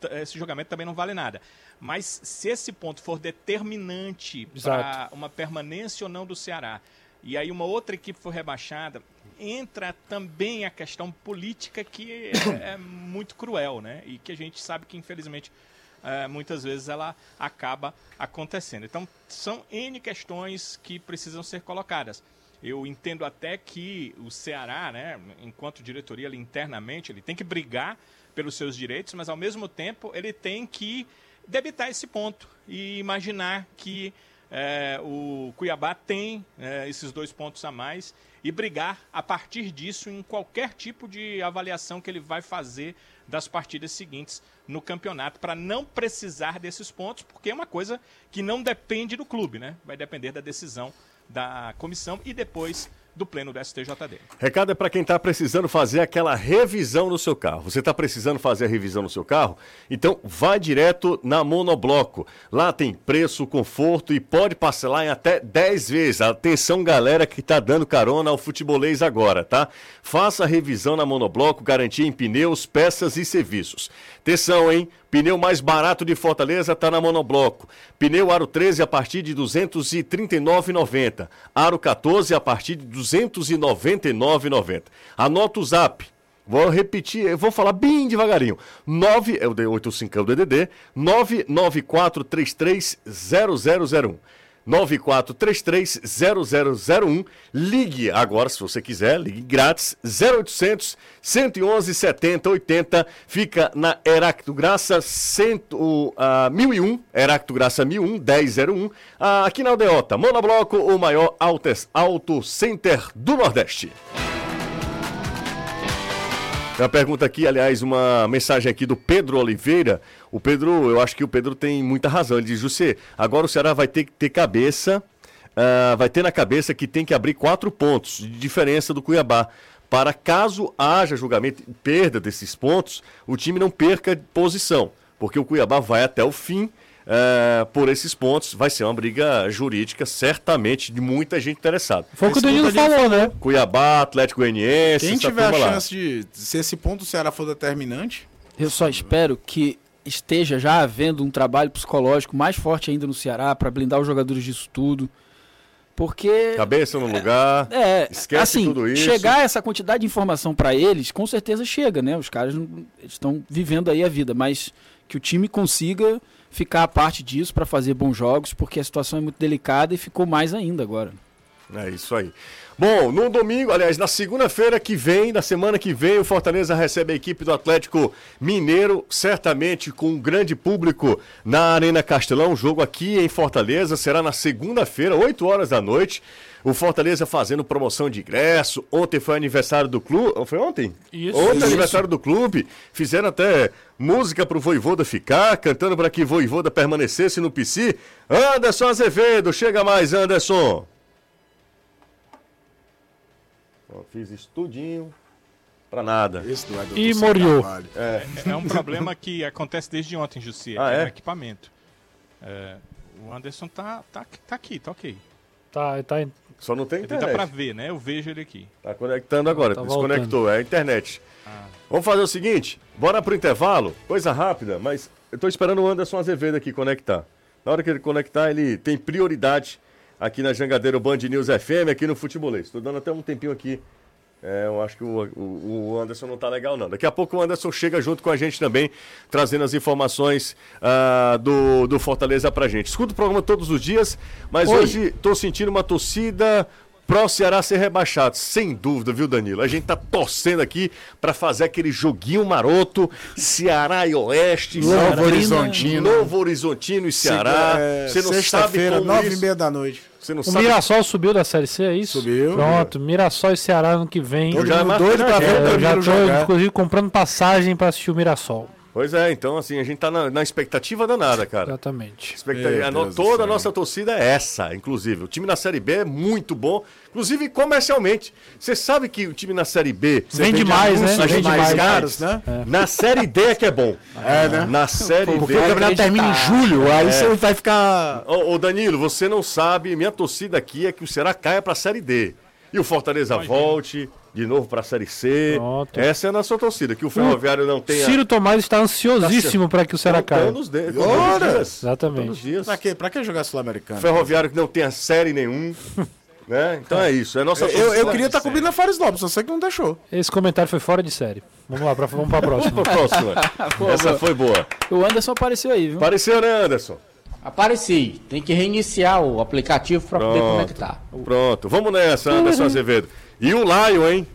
t- esse julgamento também não vale nada. Mas se esse ponto for determinante para Exato. uma permanência ou não do Ceará, e aí uma outra equipe for rebaixada, entra também a questão política que é, é muito cruel, né? E que a gente sabe que infelizmente eh, muitas vezes ela acaba acontecendo. Então são N questões que precisam ser colocadas. Eu entendo até que o Ceará, né, enquanto diretoria internamente, ele tem que brigar pelos seus direitos, mas ao mesmo tempo ele tem que debitar esse ponto e imaginar que eh, o Cuiabá tem eh, esses dois pontos a mais e brigar a partir disso em qualquer tipo de avaliação que ele vai fazer das partidas seguintes no campeonato, para não precisar desses pontos, porque é uma coisa que não depende do clube, né? Vai depender da decisão da comissão e depois do pleno do STJD. Recado é para quem está precisando fazer aquela revisão no seu carro. Você está precisando fazer a revisão no seu carro? Então vá direto na Monobloco. Lá tem preço, conforto e pode parcelar em até 10 vezes. Atenção, galera que está dando carona ao futebolês agora, tá? Faça a revisão na Monobloco, garantia em pneus, peças e serviços. Atenção, hein? Pneu mais barato de Fortaleza está na Monobloco. Pneu Aro 13 a partir de R$ 239,90. Aro 14 a partir de R$ 299,90. Anota o zap. Vou repetir, eu vou falar bem devagarinho. 9 é o D85 é o DDD 994330001. 94330001. Ligue agora, se você quiser, ligue grátis 0800 111 70 80. Fica na Heracto Graça 100, ah, 1001, Heracto Graça 1001 1001. Ah, aqui na Aldeota, Monobloco, o maior autos, auto center do Nordeste. Uma pergunta aqui, aliás, uma mensagem aqui do Pedro Oliveira. O Pedro, eu acho que o Pedro tem muita razão. Ele diz, José, agora o Ceará vai ter que ter cabeça, ah, vai ter na cabeça que tem que abrir quatro pontos de diferença do Cuiabá. Para caso haja julgamento e perda desses pontos, o time não perca posição. Porque o Cuiabá vai até o fim ah, por esses pontos. Vai ser uma briga jurídica, certamente, de muita gente interessada. Foi o que o Danilo falou, né? Cuiabá, Atlético Goianiense, Quem tiver a turma lá. chance de. Se esse ponto do Ceará for determinante, Eu só espero que esteja já havendo um trabalho psicológico mais forte ainda no Ceará para blindar os jogadores disso tudo. Porque Cabeça no lugar. é, Esquece assim, tudo isso. chegar essa quantidade de informação para eles, com certeza chega, né? Os caras estão vivendo aí a vida, mas que o time consiga ficar a parte disso para fazer bons jogos, porque a situação é muito delicada e ficou mais ainda agora. É isso aí. Bom, no domingo, aliás, na segunda-feira que vem, na semana que vem, o Fortaleza recebe a equipe do Atlético Mineiro, certamente com um grande público na Arena Castelão. Jogo aqui em Fortaleza será na segunda-feira, 8 horas da noite. O Fortaleza fazendo promoção de ingresso. Ontem foi aniversário do clube. Foi ontem? Isso. Ontem é Isso. aniversário do clube. Fizeram até música pro Voivoda ficar, cantando para que Voivoda permanecesse no PC. Anderson Azevedo, chega mais, Anderson. Fiz isso tudinho pra nada. Edson E Moriô. Carvalho. É, É um problema que acontece desde ontem, Jussi, Ah, é? equipamento. É, o Anderson tá, tá, tá aqui, tá ok. Tá, tá em- só não tem Ele dá internet. pra ver, né? Eu vejo ele aqui. Tá conectando agora, Tá desconectou, é a internet. Vamos fazer o seguinte, bora pro intervalo, coisa rápida, mas eu tô esperando o Anderson Azevedo aqui conectar. Na hora que ele conectar, ele tem prioridade aqui na Jangadeiro Band News FM, aqui no Futebolês. Tô dando até um tempinho aqui. É, eu acho que o, o- o Anderson não tá legal, não. Daqui a pouco o Anderson chega junto com a gente também, trazendo as informações ah, do, do Fortaleza pra gente. Escuto o programa todos os dias, mas Oi. hoje tô sentindo uma torcida pro Ceará ser rebaixado. Sem dúvida, viu, Danilo? A gente tá torcendo aqui pra fazer aquele joguinho maroto, Ceará e Oeste. Novo Ceará- Horizontino. Novo Horizontino e Ceará. É, Você não sabe Sexta-feira, como nove e meia da noite. Você não O sabe Mirassol subiu da Série C, é isso? Subiu. Pronto, Mirassol e Ceará ano que vem. Eu já doido pra ver o É, eu já tô, jogar. inclusive, comprando passagem pra assistir o Mirassol. Pois é, então assim, a gente tá na, na expectativa danada, cara. Exatamente. Expectativa- no- toda a nossa torcida é essa, inclusive. O time na Série B é muito bom, inclusive comercialmente. Você sabe que o time na Série B Vende mais, né? Vende mais mais. caros, né? Na Série D é que é bom. *laughs* É, né? Na Série Porque B. o campeonato termina em julho, aí você vai ficar. Ô, ô, Danilo, você não sabe, minha torcida aqui é que o Ceará caia pra Série D. E o Fortaleza volte de novo pra Série C. Pronto. Essa é a nossa torcida, que o Ferroviário não tenha... Ciro Tomás está ansiosíssimo para que o Ceará caia. Contando os dedos, Ora! contando os dias. Exatamente. Contando os dias. Pra quê? Pra que jogar Sul-Americano? Ferroviário que não tenha série nenhum. né? Então é isso. É nossa Eu, eu queria estar cobrindo a Fares Lopes, só sei que não deixou. Esse comentário foi fora de série. Vamos lá, pra, vamos pra próxima. Pra próxima. *laughs* Essa foi boa. O Anderson apareceu aí, viu? Pareceu, né, Anderson? Apareci. Tem que reiniciar o aplicativo para poder conectar. Pronto. Vamos nessa, Anderson Azevedo. E o Lion, hein?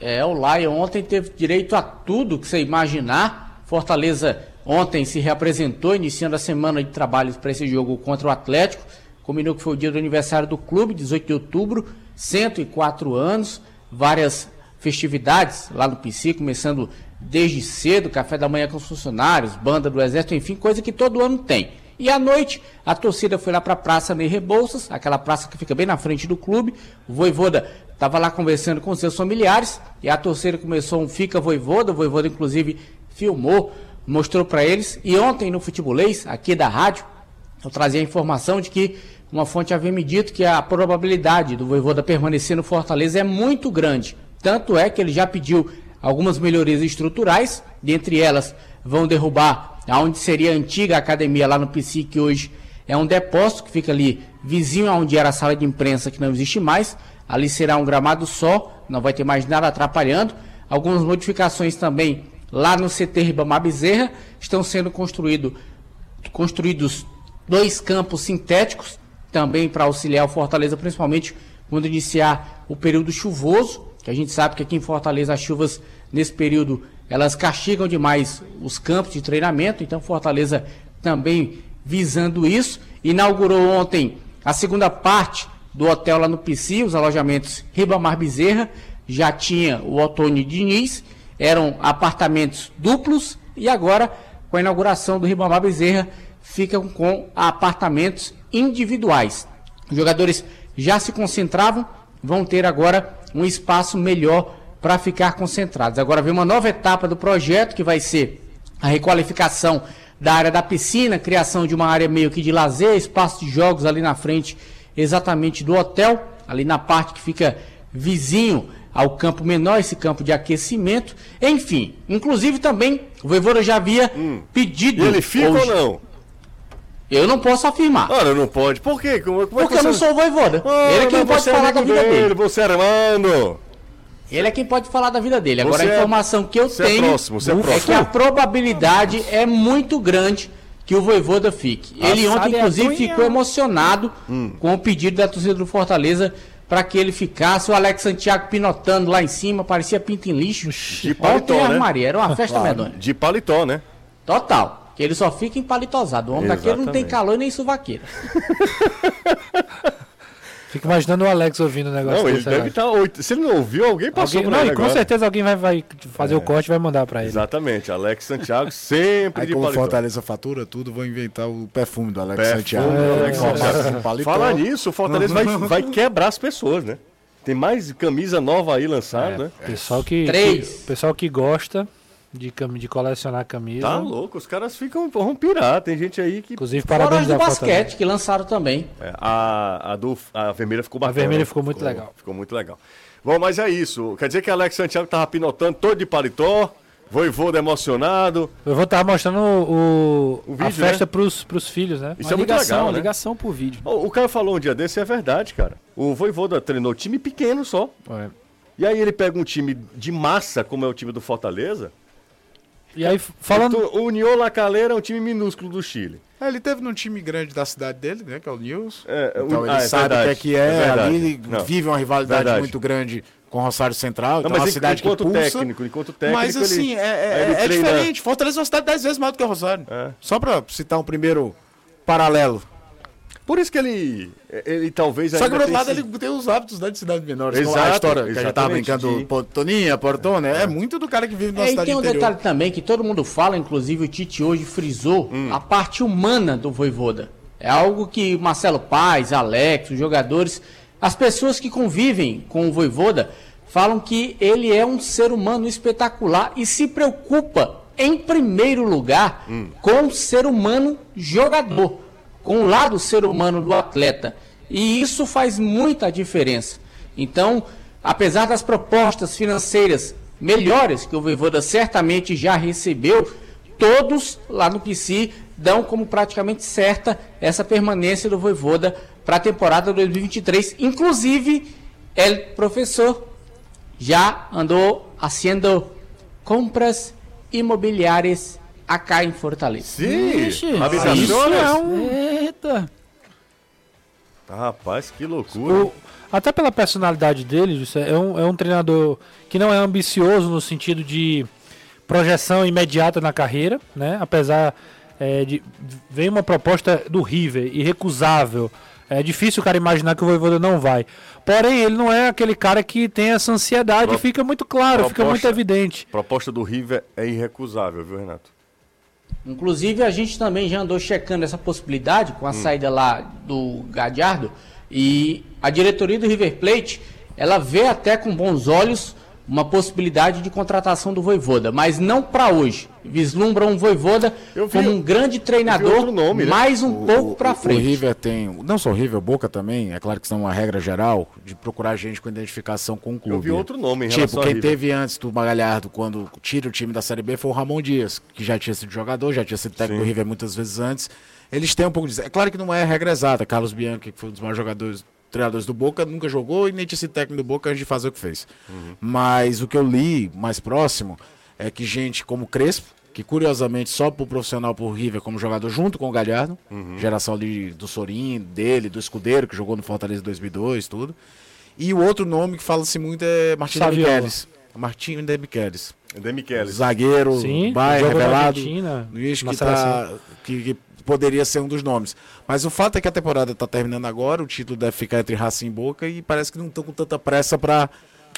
É, o Lion ontem teve direito a tudo que você imaginar. Fortaleza ontem se reapresentou, iniciando a semana de trabalhos para esse jogo contra o Atlético. Combinou que foi o dia do aniversário do clube, 18 de outubro, 104 anos, várias festividades lá no PC, começando desde cedo, café da manhã com os funcionários, banda do exército, enfim, coisa que todo ano tem. E à noite, a torcida foi lá para a Praça Ney Rebouças, aquela praça que fica bem na frente do clube. O Voivoda estava lá conversando com seus familiares e a torcida começou um Fica Voivoda. O Voivoda, inclusive, filmou, mostrou para eles. E ontem no Futebolês, aqui da rádio, eu trazia a informação de que uma fonte havia me dito que a probabilidade do Voivoda permanecer no Fortaleza é muito grande. Tanto é que ele já pediu algumas melhorias estruturais, dentre elas vão derrubar aonde seria a antiga academia lá no PC, que hoje é um depósito que fica ali vizinho aonde era a sala de imprensa, que não existe mais. Ali será um gramado só, não vai ter mais nada atrapalhando. Algumas modificações também lá no CT Ribamar Bezerra estão sendo construído, construídos dois campos sintéticos também para auxiliar o Fortaleza, principalmente quando iniciar o período chuvoso, que a gente sabe que aqui em Fortaleza as chuvas nesse período elas castigam demais os campos de treinamento, então Fortaleza também visando isso, inaugurou ontem a segunda parte do hotel lá no PC, os alojamentos Ribamar Bezerra, já tinha o Otônio Diniz, eram apartamentos duplos e agora com a inauguração do Ribamar Bezerra ficam com apartamentos individuais. Os jogadores já se concentravam, vão ter agora um espaço melhor para ficar concentrados. Agora vem uma nova etapa do projeto que vai ser a requalificação da área da piscina, criação de uma área meio que de lazer, espaço de jogos ali na frente, exatamente do hotel, ali na parte que fica vizinho ao campo menor, esse campo de aquecimento. Enfim, inclusive também o Voivoda já havia pedido. E ele fica ou hoje- não? Eu não posso afirmar. Ora, não pode. Por quê? Como, como é que porque eu não sou o Voivoda. Ah, ele é quem pode é falar da vida dele. Você é irmão. Ele é quem pode falar da vida dele. Agora Você a é- informação que eu você é tenho próximo, você é é próximo. que a probabilidade é muito grande que o Voivoda fique. Ele Assado ontem, é a inclusive, cunha. ficou emocionado Hum. com o pedido da torcida do Fortaleza para que ele ficasse. O Alex Santiago pinotando lá em cima, parecia pinto em lixo. De paletó, ontem, né? Maria, era uma festa medonha. De paletó, né? Total. Que ele só fica empalitosado. O homem daquele não tem Exatamente. calor e nem suvaqueira. *laughs* Fico imaginando o Alex ouvindo o negócio Não, ele desse, deve estar. oito- Se ele não ouviu, alguém passou Alguém, por não, ele e com agora. certeza alguém vai, vai fazer o corte e vai mandar pra ele. Exatamente, Alex Santiago sempre Aí de como paletó. Fortaleza fatura tudo, vou inventar o perfume do Alex Perfume Santiago. do Alex É, Santiago. Fala nisso, o Fortaleza vai, *laughs* vai quebrar as pessoas, né? Tem mais camisa nova aí lançada, né? Pessoal que, Três. que- pessoal que gosta de, cami- de colecionar camisa. Tá louco, os caras ficam vão pirar. Tem gente aí que. Inclusive, parabéns do basquete, que lançaram também. É, a, a, do, a vermelha ficou bacana. vermelha ficou muito legal. Ficou muito legal. Bom, mas é isso. Quer dizer que Alex Santiago tava pinotando todo de paletó, voivoda emocionado. Eu vou estar mostrando o, O a vídeo, festa né? pros, pros filhos, né? Isso Uma é muito ligação, legal, uma né? ligação por vídeo. O, o cara falou um dia desse e é verdade, cara. O Voivoda treinou time pequeno só. É. E aí ele pega um time de massa, como é o time do Fortaleza. E aí, falando. O União La Calera é um time minúsculo do Chile. É, ele teve num time grande da cidade dele, né? Que é o News. É, é, Então o- ele ah, é sabe o que é que é, é ali, Não. vive uma rivalidade Verdade. muito grande com o Rosário Central, Não, então é uma mas cidade que enquanto pulsa. técnico, enquanto técnico, mas assim, ele, é, é- é treina- diferente. Fortaleza é uma cidade dez vezes maior do que o Rosário. É. Só pra citar um primeiro paralelo. Por isso que ele, ele talvez Só que, por outro lado, ele tem os hábitos né, de cidade menores. Exato, a história que a gente tava brincando, de- Toninha, Portona, é. muito do cara que vive numa É, e cidade tem um interior. detalhe também que todo mundo fala, inclusive o Tite hoje frisou, Hum. a parte humana do Voivoda. É algo que Marcelo Paz, Alex, os jogadores, as pessoas que convivem com o Voivoda, falam que ele é um ser humano espetacular e se preocupa, em primeiro lugar, Hum. com o ser humano jogador, com o lado ser humano do atleta. E isso faz muita diferença. Então, apesar das propostas financeiras melhores que o Voivoda certamente já recebeu, todos lá no PC dão como praticamente certa essa permanência do Voivoda para a temporada 2023. Inclusive, el professor já andou haciendo compras imobiliárias acá em Fortaleza. Sim, Ixi, habitações. é um- Eita. Rapaz, que loucura. O- até pela personalidade dele, José, é um, é um treinador que não é ambicioso no sentido de projeção imediata na carreira, né? Apesar é, de vem uma proposta do River irrecusável. É difícil o cara imaginar que o Voivoda não vai. Porém, ele não é aquele cara que tem essa ansiedade, Pro- fica muito claro, fica muito proposta- evidente. Proposta do River é irrecusável, viu, Renato? Inclusive, a gente também já andou checando essa possibilidade com a saída lá do Gadiardo. E a diretoria do River Plate, ela vê até com bons olhos uma possibilidade de contratação do Voivoda, mas não para hoje. Vislumbra um Voivoda vi- como um grande treinador, nome, né? mais um pouco para O frente. River tem, não só o River, o Boca também, é claro que são uma regra geral de procurar gente com identificação com o clube. Eu vi outro nome em Tipo, relação ao quem River. teve antes do Magalhardo, quando tira o time da Série B, foi o Ramon Dias, que já tinha sido jogador, já tinha sido técnico Sim. do River muitas vezes antes. Eles têm um pouco de... É claro que não é regra exata. Carlos Bianchi, que foi um dos maiores jogadores, treinadores do Boca, nunca jogou e nem tinha sido técnico do Boca antes de fazer o que fez. Mas o que eu li mais próximo é que gente como Crespo, que curiosamente só pro profissional por River como jogador junto com o Galhardo, geração ali do Sorin, dele, do Escudeiro, que jogou no Fortaleza em 2002, tudo. E o outro nome que fala-se muito é Martim de Saviola. Michelis. Martim de Michelis. De Michelis. Zagueiro, Sim, na revelado. Argentina, que, tá, que, que poderia ser um dos nomes. Mas o fato é que a temporada está terminando agora, o título deve ficar entre Racing e Boca e parece que não estão com tanta pressa para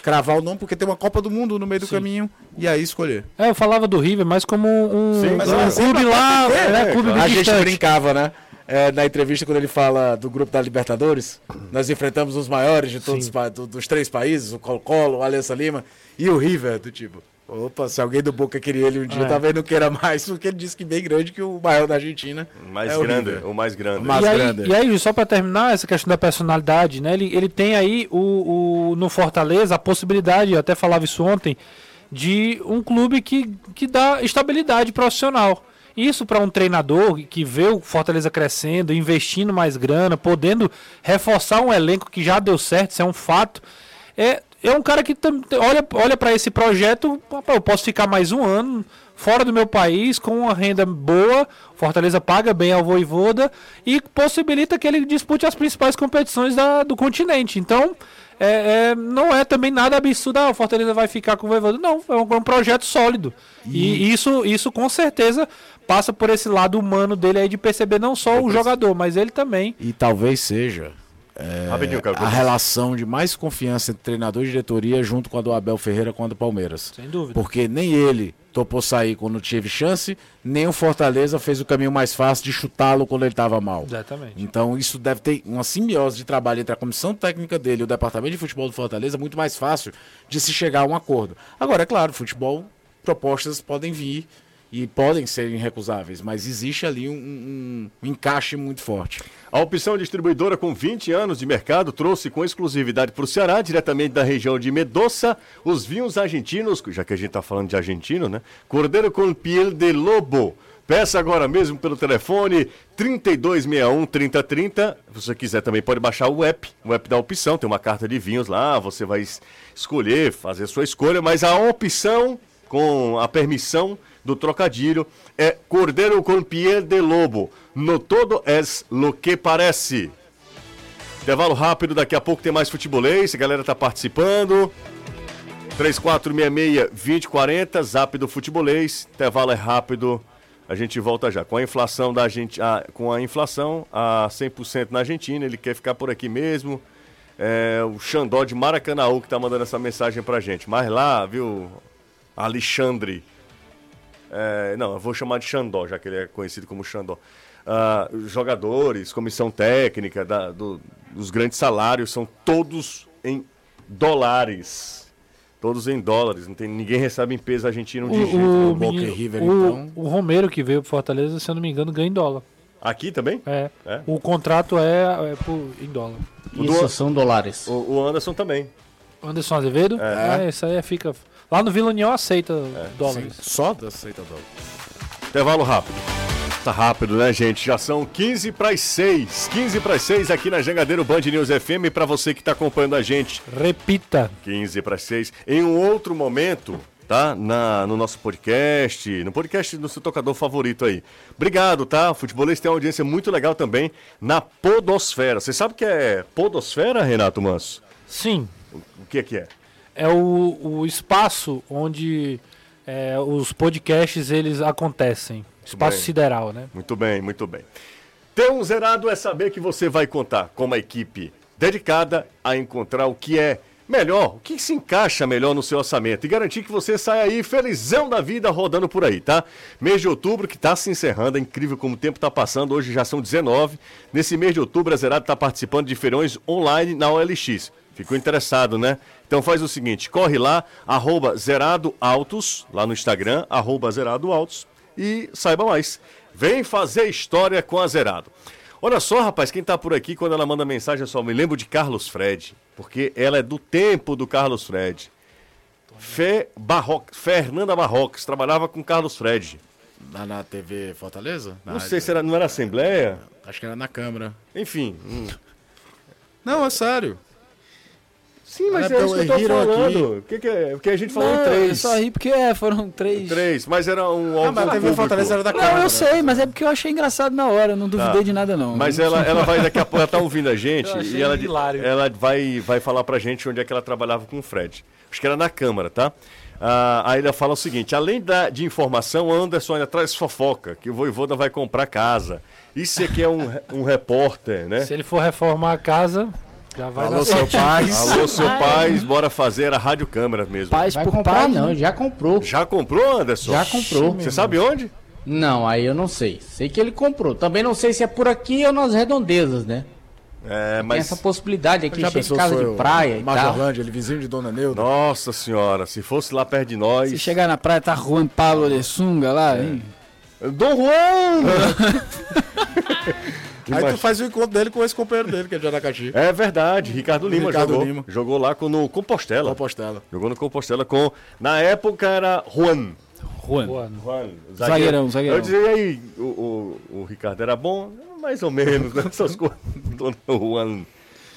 cravar o nome, porque tem uma Copa do Mundo no meio do caminho e aí escolher. É, eu falava do River, mas como um, Sim, um é um clube lá, É, né, clube. A bem gente distante. brincava, né? É, na entrevista, quando ele fala do grupo da Libertadores, nós enfrentamos os maiores de todos os do- dos três países, o Colo-Colo, o Aliança Lima e o River, do tipo. Opa, se alguém do Boca queria ele um dia, É. talvez não queira mais, porque ele disse que bem grande que o maior da Argentina. O mais é o grande, River. o mais grande. Mas- e, aí, grande. e aí, só pra terminar essa questão da personalidade, né? Ele, ele tem aí o, o- no Fortaleza a possibilidade, eu até falava isso ontem, de um clube que, que dá estabilidade profissional. Isso para um treinador que vê o Fortaleza crescendo, investindo mais grana, podendo reforçar um elenco que já deu certo, isso é um fato. É, é um cara que olha, olha para esse projeto, "Pô, eu posso ficar mais um ano fora do meu país com uma renda boa, Fortaleza paga bem ao Voivoda e possibilita que ele dispute as principais competições da- do continente. Então, é, é, não é também nada absurdo, ah, o Fortaleza vai ficar com o Voivoda. Não, é um, é um projeto sólido. E, isso, isso com certeza passa por esse lado humano dele aí de perceber não só o jogador, mas ele também. E talvez seja é, Rapidinho, cara. a relação de mais confiança entre treinador e diretoria junto com a do Abel Ferreira com a do Palmeiras. Sem dúvida. Porque nem ele topou sair quando teve chance, nem o Fortaleza fez o caminho mais fácil de chutá-lo quando ele estava mal. Exatamente. Então isso deve ter uma simbiose de trabalho entre a comissão técnica dele e o departamento de futebol do Fortaleza muito mais fácil de se chegar a um acordo. Agora, é claro, futebol, propostas podem vir e podem ser irrecusáveis, mas existe ali um, um- um encaixe muito forte. A opção distribuidora com 20 anos de mercado trouxe com exclusividade para o Ceará, diretamente da região de Medoça, os vinhos argentinos, já que a gente está falando de argentino, né? Cordeiro com piel de lobo. Peça agora mesmo pelo telefone 3261 3030. Se você quiser também pode baixar o app. O app dá opção, tem uma carta de vinhos lá, você vai es- escolher, fazer a sua escolha, mas a opção com a permissão do trocadilho é Cordeiro com piel de lobo. No todo es lo que parece. Intervalo rápido, daqui a pouco tem mais futebolês, a galera tá participando. 3466-2040, zap do futebolês. Intervalo é rápido, a gente volta já. Com a inflação da gente, com a inflação a 100% na Argentina, ele quer ficar por aqui mesmo. É, o Xandó de Maracanaú que tá mandando essa mensagem pra gente. Mas lá, viu, Alexandre. É, não, eu vou chamar de Xandó, já que ele é conhecido como Xandó. Ah, os jogadores, comissão técnica, da- do- os grandes salários são todos em dólares. Todos em dólares. Não tem, ninguém recebe em peso argentino de jeito. O, nenhum. o, Boca menino- River, o- então. o Romero que veio pro Fortaleza, se eu não me engano, ganha em dólar. Aqui também? É. É. O contrato é, é por, em dólar. Isso do- são dólares. O, o Anderson também. Anderson Azevedo? É. isso aí fica. Lá no Vila União aceita dólares. Só aceita dólar. Intervalo rápido. Tá rápido, né, gente? Já são 15 para as 6. 15 para as 6 aqui na Jangadeiro Band News FM para você que está acompanhando a gente. Repita. 15 para 6. Em um outro momento, tá? Na, no nosso podcast, no podcast do seu tocador favorito aí. Obrigado, tá? O Futebolês tem uma audiência muito legal também na Podosfera. Você sabe o que é Podosfera, Renato Manso? Sim. O que é que é? É o, o espaço onde é, os podcasts eles acontecem. Espaço bem. sideral, né? Muito bem, muito bem. Ter um zerado é saber que você vai contar com uma equipe dedicada a encontrar o que é melhor, o que se encaixa melhor no seu orçamento e garantir que você saia aí felizão da vida rodando por aí, tá? Mês de outubro que está se encerrando, é incrível como o tempo está passando, hoje já são 19. Nesse mês de outubro a Zerado está participando de feirões online na OLX. Ficou interessado, né? Então faz o seguinte, corre lá, arroba Zerado Autos, lá no Instagram, arroba Zerado Autos, e saiba mais. Vem fazer história com a Zerado. Olha só, rapaz, quem tá por aqui, quando ela manda mensagem, eu só me lembro de Carlos Fred, porque ela é do tempo do Carlos Fred. Fé Barrox, Fernanda Barrox, trabalhava com Carlos Fred. Na, na TV Fortaleza? Na Não sei se era, não era Assembleia? Acho que era na Câmara. Enfim. hum. Não, é sério. Sim, mas É, é, isso que eu tô falando. O que, que é? Porque a gente falou Não, em eu três. só ri porque é, foram três. Três, mas era um Ah, mas público. Fortaleza era da Câmara. Não, eu sei, mas é porque eu achei engraçado na hora, eu não duvidei de nada não. Mas ela, ela vai daqui a pouco, ela tá ouvindo a gente Eu e ela, hilário. ela vai, vai falar pra gente onde é que ela trabalhava com o Fred. Acho que era na Câmara, tá? Ah, aí ela fala o seguinte: além da, de informação, Anderson ainda traz fofoca, que o Voivoda vai comprar casa. Isso aqui é um, um repórter, né? Se ele for reformar a casa, já vai Alô, seu pai. *laughs* Alô, seu pai, bora fazer a rádio câmera mesmo. Paz Vai por comprar paz, não, já comprou. Já comprou, Anderson? Já comprou. Você sabe onde? Não, aí eu não sei. Sei que ele comprou. Também não sei se é por aqui ou nas redondezas, né? É, Tem mas. essa possibilidade aqui, Já cheio de pensou casa de praia e tal. Majorlândia, ele vizinho de Dona Neuda? Nossa senhora, se fosse lá perto de nós. Se chegar na praia, tá Juan Pablo de Sunga lá, hein? Dom Juan! *laughs* Aí Imagina. tu faz o encontro dele com esse companheiro dele, que é de Aracati. É verdade, Ricardo Lima Ricardo jogou. Lima. Jogou lá com, no Compostela. Compostela. Jogou no Compostela com. Na época era Juan. Juan. Juan. Juan. Zagueirão, zagueirão. Eu dizia, e aí, o, o, o Ricardo era bom? Mais ou menos, né? *laughs* Essas coisas. Dona Juan.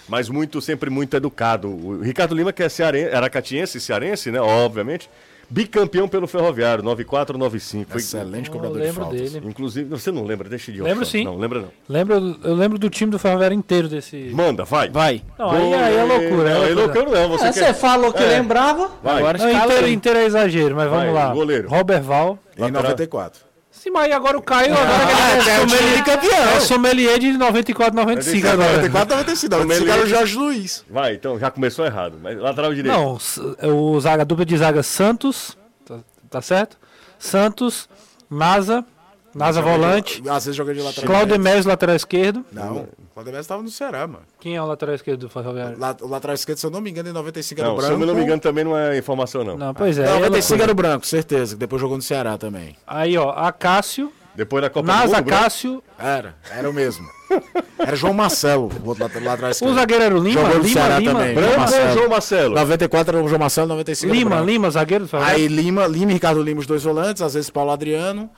Mas muito, sempre muito educado. O Ricardo Lima, que é cearense, aracatiense, cearense, né? Obviamente. Bicampeão pelo Ferroviário, 94-95. Foi- Excelente Eu cobrador de lembro faltas. dele. Inclusive, você não lembra, deixa de Lembro opção. sim. Não, lembra não. Lembro, eu lembro do time do Ferroviário inteiro desse. Manda, vai. Vai. Não, aí, aí é loucura. Não, é é loucura. não. Você Ah, quer... Você falou que É. lembrava. Vai. Agora Não, inteiro, inteiro é exagero, mas vamos Vai, lá. goleiro. Robert Val. Em Lateral. 94. Sim, mas agora o Caio agora que ele é sommelier, campeão. é sommelier de 94, 95 agora. 94 95, não. Esse cara é o Jorge Luiz. Vai, então já começou errado. Mas lateral direito. Não, o zaga, a dupla de zaga Santos, tá, tá certo? Santos, Nasa, Nasa volante, Às vezes joga de lateral. Claudemés, lateral esquerdo. Não, o Claudemés estava no Ceará, mano. Quem é o lateral esquerdo do Ferroviário? La- O lateral esquerdo, se eu não me engano, em 95 era Não, o se branco. eu não me engano, também não é informação, não. Não, pois é. Não, aí é 95 loucura. era o branco, certeza. que Depois jogou no Ceará também. Aí, ó, Acácio, Depois da Copa do Nasa Mundo, branco. Cássio, Era, era o mesmo. Era João Marcelo, o outro o zagueiro era o Lima, Jogou no Lima, Ceará Lima, também. Branco ou Marcelo. João Marcelo? 94 era o João Marcelo, 95 era o Lima. Lima, zagueiro do. Aí Lima, Lima e Ricardo Lima, os dois volantes, às vezes Paulo Adriano,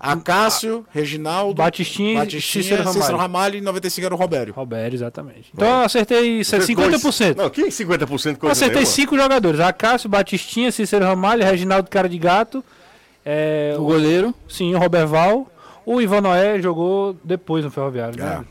Acácio, Reginaldo, Batistinha e Batistinha, Cícero Cícero Ramalho. Ramalho e 95 era o Robério. Roberto, exatamente. Então eu acertei Você 50%. Não, que 50% Eu coisa acertei nenhuma? cinco jogadores. Acácio, Batistinha, Cícero Ramalho, Reginaldo Cara de Gato. é, O goleiro. Sim, o Roberval. O Ivan Noé jogou depois no Ferroviário. Né?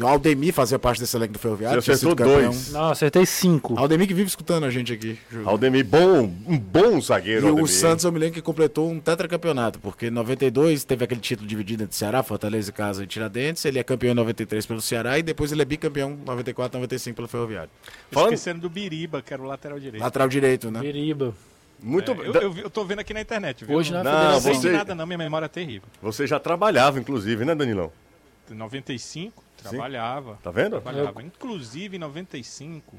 O Aldemir fazia parte desse elenco do Ferroviário. Você acertou dois. Não, acertei cinco. Aldemir que vive escutando a gente aqui. Aldemir, bom, um bom E zagueiro, o Aldemir. Santos, eu me lembro que completou um tetracampeonato, porque em 92 teve aquele título dividido entre Ceará, Fortaleza, e Casa e Tiradentes. Ele é campeão em 93 pelo Ceará e depois ele é bicampeão em 94, 95 pelo Ferroviário. Falando- Esquecendo do Biriba, que era o lateral direito. Lateral direito, né? Biriba. Muito É, eu, eu, eu tô vendo aqui na internet, viu? Hoje na não, Não, não sei você- de nada não, minha memória é terrível. Você já trabalhava, inclusive, né, Danilão? Em 95, trabalhava. Tá vendo? Trabalhava. Inclusive, em 95,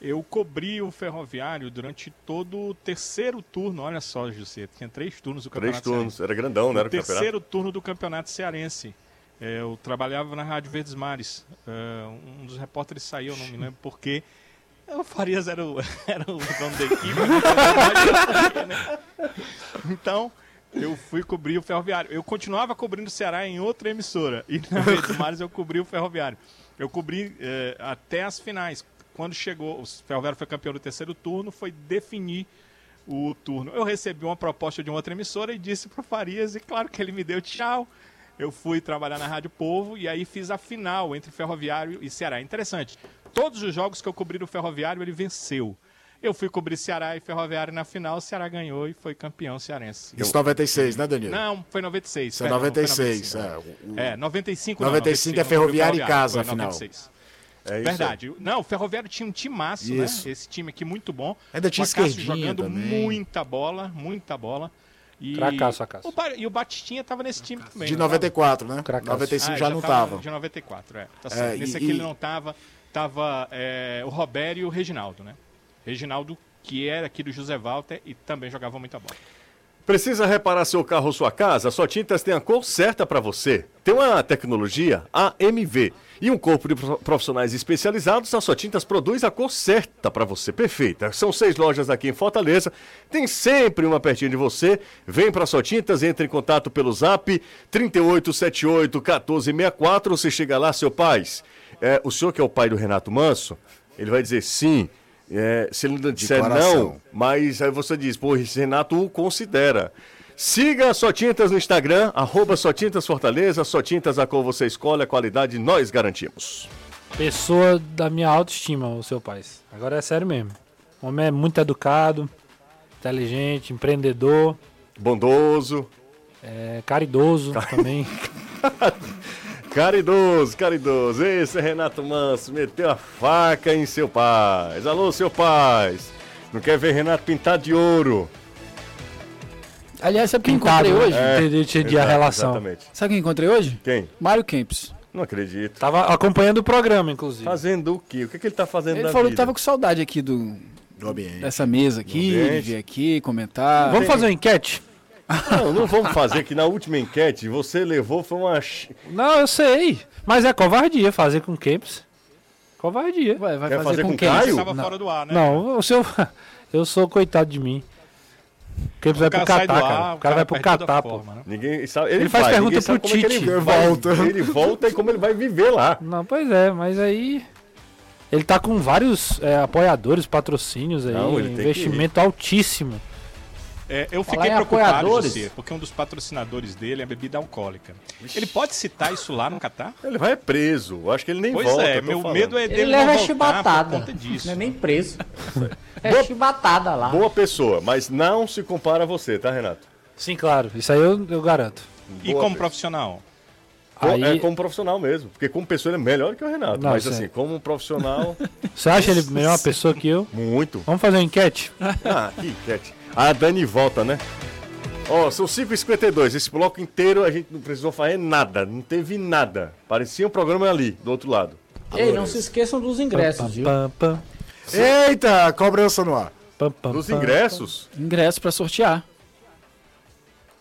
eu cobri o Ferroviário durante todo o terceiro turno. Olha só, José, tinha três turnos do Três Campeonato turnos. Era grandão, né? Era o o campeonato. terceiro turno do Campeonato Cearense. É, eu trabalhava na Rádio Verdes Mares. É, um dos repórteres saiu, eu não me lembro porquê. O Farias era o, *laughs* era o dono da equipe. né? *laughs* então, eu fui cobrir o Ferroviário. Eu continuava cobrindo o Ceará em outra emissora. E na Verdes *laughs* Mares eu cobri o Ferroviário. Eu cobri é, até as finais. Quando chegou, o Ferroviário foi campeão do terceiro turno, foi definir o turno. Eu recebi uma proposta de uma outra emissora e disse pro Farias, e claro que ele me deu tchau. Eu fui trabalhar na Rádio Povo e aí fiz a final entre Ferroviário e Ceará. Interessante. Todos os jogos que eu cobri do Ferroviário, ele venceu. Eu fui cobrir Ceará e Ferroviário na final, o Ceará ganhou e foi campeão cearense. Isso 96, né, Danilo? Não, foi 96. Isso é perdão, foi 96, 95. é. O- É, 95 não, 95 é eu cobri o Ferroviário em casa, foi final. 96. É isso Verdade. Não, o Ferroviário tinha um timaço, Isso. né? Esse time aqui muito bom. Ainda tinha esquerdinha jogando também. muita bola, muita bola. E Cracaço, Acácio. o Ba- E o Batistinha tava nesse time também. De não tava? 94, né? Cracaço. 95 Ah, já, não tava. tava. De 94, é. Tá É, certo. Nesse e- aqui e- ele não tava. Tava é, o Robério e o Reginaldo, né? Reginaldo, que era aqui do José Walter e também jogava muita bola. Precisa reparar seu carro ou sua casa? A Só Tintas tem a cor certa para você. Tem uma tecnologia AMV e um corpo de pro- profissionais especializados. A Só Tintas produz a cor certa para você, perfeita. São seis lojas aqui em Fortaleza. Tem sempre uma pertinho de você. Vem para Só Tintas, entre em contato pelo Zap 3878 1464. Você chega lá, seu pai. É, o senhor que é o pai do Renato Manso, ele vai dizer sim. É, se ele não disser coração. não, mas aí você diz, pô, esse Renato o considera. Siga a Só Tintas no Instagram, arroba Só Tintas Fortaleza, Só Tintas a cor você escolhe, a qualidade nós garantimos. Pessoa da minha autoestima, o seu pai. Agora é sério mesmo. O homem é muito educado, inteligente, empreendedor, Bondoso, é caridoso *laughs* também. *laughs* caridoso, caridoso. Esse é Renato Manso, meteu a faca em seu pai. Alô, seu pai. Não quer ver Renato pintado de ouro? Aliás, sabe quem Pintado, encontrei hoje? né? Entendi, entendi a Exato, relação. Exatamente. Sabe quem encontrei hoje? Quem? Mário Kempis. Não acredito. Tava acompanhando o programa, inclusive. Fazendo o quê? O que, que ele tá fazendo Ele da falou que vida? tava com saudade aqui do, Do ambiente. dessa mesa aqui, de ambiente. vir aqui, comentar. Vamos fazer uma enquete? Não, não vamos fazer que na última enquete você levou foi uma... Não, eu sei. Mas é covardia fazer com Kempis. Covardia. Vai, vai Quer fazer, fazer com, com quem? Caio? Estava Não. fora do ar, né? Não, o seu. *laughs* Eu sou coitado de mim. Kempis vai pro Catar, ar, cara. o O cara vai pro Catar, pô. forma, né? Ninguém sabe. Ele, Ele faz vai, pergunta pro é Tite. Ele vai, Volta. Ele volta e como ele vai viver lá. Não, pois é, mas aí. Ele tá com vários é, apoiadores, patrocínios aí, Não, ele investimento altíssimo. É, eu fiquei preocupado. José, porque um dos patrocinadores dele é a bebida alcoólica. Ele pode citar isso lá no Catar? Ele vai preso. Eu acho que ele nem Pois volta. é, eu tô meu falando. medo é Ele dele leva não chibatada. por conta disso. Não é nem preso. *laughs* É chibatada lá. Boa pessoa, mas não se compara a você, tá, Renato? Sim, claro. Isso aí eu, eu garanto. E Boa como pessoa. profissional? Aí- É como profissional mesmo. Porque como pessoa ele é melhor que o Renato. Não, mas sério. assim, como profissional, *laughs* Você acha ele melhor pessoa que eu? muito. Vamos fazer uma enquete? Ah, que enquete. A Dani volta, né? Ó, são 5h52. Esse bloco inteiro a gente não precisou fazer nada. Não teve nada. Parecia um programa ali, do outro lado. Ei, não se esqueçam dos ingressos, viu? Eita, cobrança no ar. Dos ingressos? Ingresso pra sortear.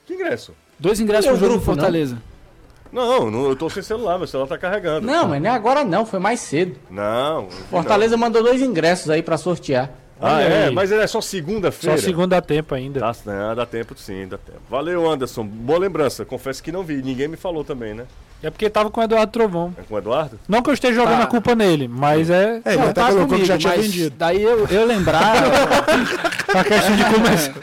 Que ingresso? Dois ingressos o pro jogo do grupo, não? Fortaleza. Não, não, eu tô sem celular, meu celular tá carregando. Não, mas não é agora não, foi mais cedo. Não. não Fortaleza mandou dois ingressos aí pra sortear. Ah, Olha é? aí. Mas ele é só Só segunda-feira. segunda tempo ainda. Tá, né, dá tempo sim, dá tempo. Valeu, Anderson. Boa lembrança. Confesso que não vi. Ninguém me falou também, né? É porque tava com o Eduardo Trovão. É com o Eduardo? Não que eu esteja jogando Tá. a culpa nele, mas é É, ele Não, até tá colocou que já tinha mas vendido. Daí eu, eu lembrava. *laughs* a questão de começar.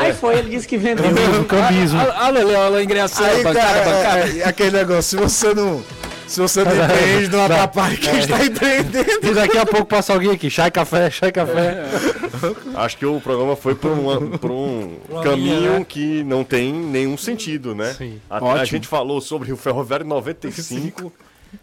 Aí foi, ele disse que vendeu. o cambismo. Olha olha o ingresso. Aí, bancada, cara, é, é, aquele negócio, se você não. Se você não empreende, *laughs* não atrapalha quem está empreendendo. E daqui a pouco passa alguém aqui, chai café, chai café. Acho que o programa foi por, uma- por um Uma caminho linha, né? que não tem nenhum sentido, né? Sim. A, a gente falou sobre o Ferroviário 95.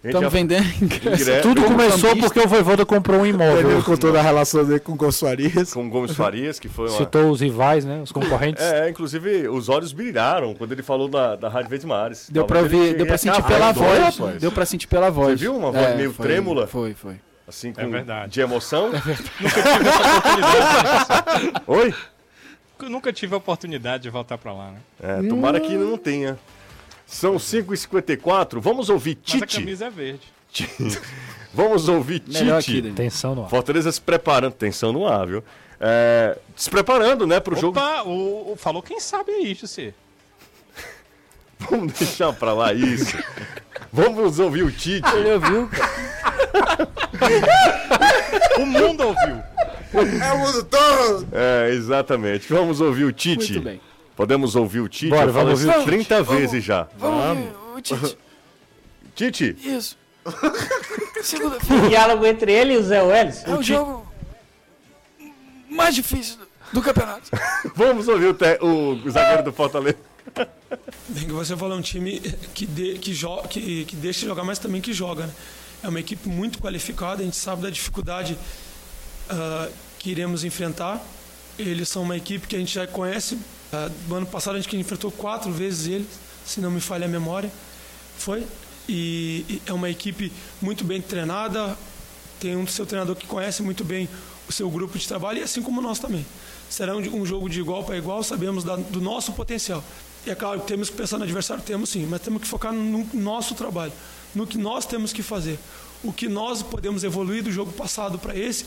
Estamos vendendo ingresso. Tudo Como começou porque o Voivoda comprou um Ele imóvel. contou da relação dele com o Gonçalves. com o Gomes Farias, que foi uma... Citou os rivais, né? Os concorrentes. É, inclusive os olhos brilharam quando ele falou da, da Rádio Verde Mares. Deu ele ouvir, deu pra chegue a sentir pela dois, voz. Deu pra sentir pela voz. viu uma voz meio foi, trêmula? Foi, foi. Assim, com, É verdade. de emoção. *laughs* Oportunidade. *laughs* Oi? Eu nunca tive a oportunidade de voltar pra lá, né? É, tomara que não tenha. São 5h54, vamos ouvir Mas a Tite. camisa é verde. *laughs* Vamos ouvir Melhor Tite. Tensão no ar. Fortaleza se preparando, tensão no ar, viu? É, se preparando, né, pro jogo. Opa, o, o- falou quem sabe aí, José. *laughs* Vamos deixar pra lá isso. Vamos ouvir o Tite. Ele ouviu? O mundo ouviu. É o mundo todo! É, exatamente. Vamos ouvir o Tite. Muito bem. Podemos ouvir o Tite? Bora, vamos ouvir o 30 vezes já. Vamos. O Tite. *laughs* Tite, Isso. *laughs* Segunda-feira Diálogo entre ele e o Zé Welles. é o jogo mais difícil do campeonato. *laughs* vamos ouvir o, te- o zagueiro do Fortaleza. Bem que você falou, é um time que, de, que, jo, que, que deixa de jogar, mas também que joga. Né? É uma equipe muito qualificada, a gente sabe da dificuldade ah, que iremos enfrentar. Eles são uma equipe que a gente já conhece. Ah, no ano passado a gente enfrentou quatro vezes eles, se não me falha a memória. Foi. E, é uma equipe muito bem treinada, tem um seu treinador que conhece muito bem o seu grupo de trabalho, e assim como nós também. Será um, jogo de igual para igual, sabemos do nosso potencial. E é claro, temos que pensar no adversário, temos sim, mas temos que focar no nosso trabalho, no que nós temos que fazer, o que nós podemos evoluir do jogo passado para esse,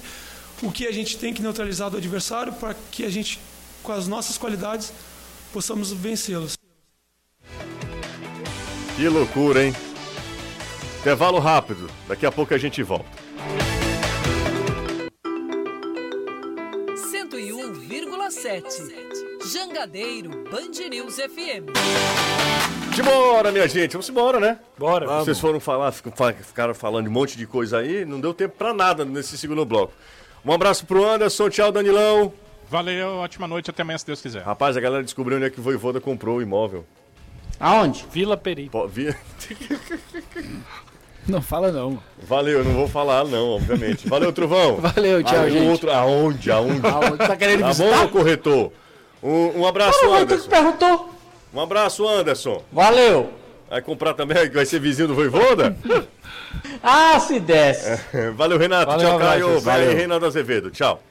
o que a gente tem que neutralizar do adversário para que a gente, com as nossas qualidades, possamos vencê-los. Que loucura, hein? Intervalo rápido. Daqui a pouco a gente volta. 101,7. Jangadeiro Band News FM. Simbora, minha gente. Vamos embora, né? Bora. Vocês foram falar, fic- fa- ficaram falando de um monte de coisa aí. Não deu tempo pra nada nesse segundo bloco. Um abraço pro Anderson. Tchau, Danilão. Valeu, ótima noite, até amanhã, se Deus quiser. Rapaz, a galera descobriu onde é que o Voivoda comprou o imóvel. Aonde? Vila Peri. Pô, vi- *laughs* Não fala não. Valeu, eu não vou falar não, obviamente. Valeu, Trovão. *laughs* Valeu, tchau, o gente. Outro, aonde, aonde? Aonde? Tá querendo Tá visitar? bom, corretor? Um, um abraço, Não, tu que Anderson. perguntou. Um abraço, Anderson. Valeu. Vai comprar também, vai ser vizinho do Voivoda? *laughs* Ah, se desce. *laughs* Valeu, Renato. Valeu, Tchau. Caio. Valeu. Reinaldo Azevedo. Tchau.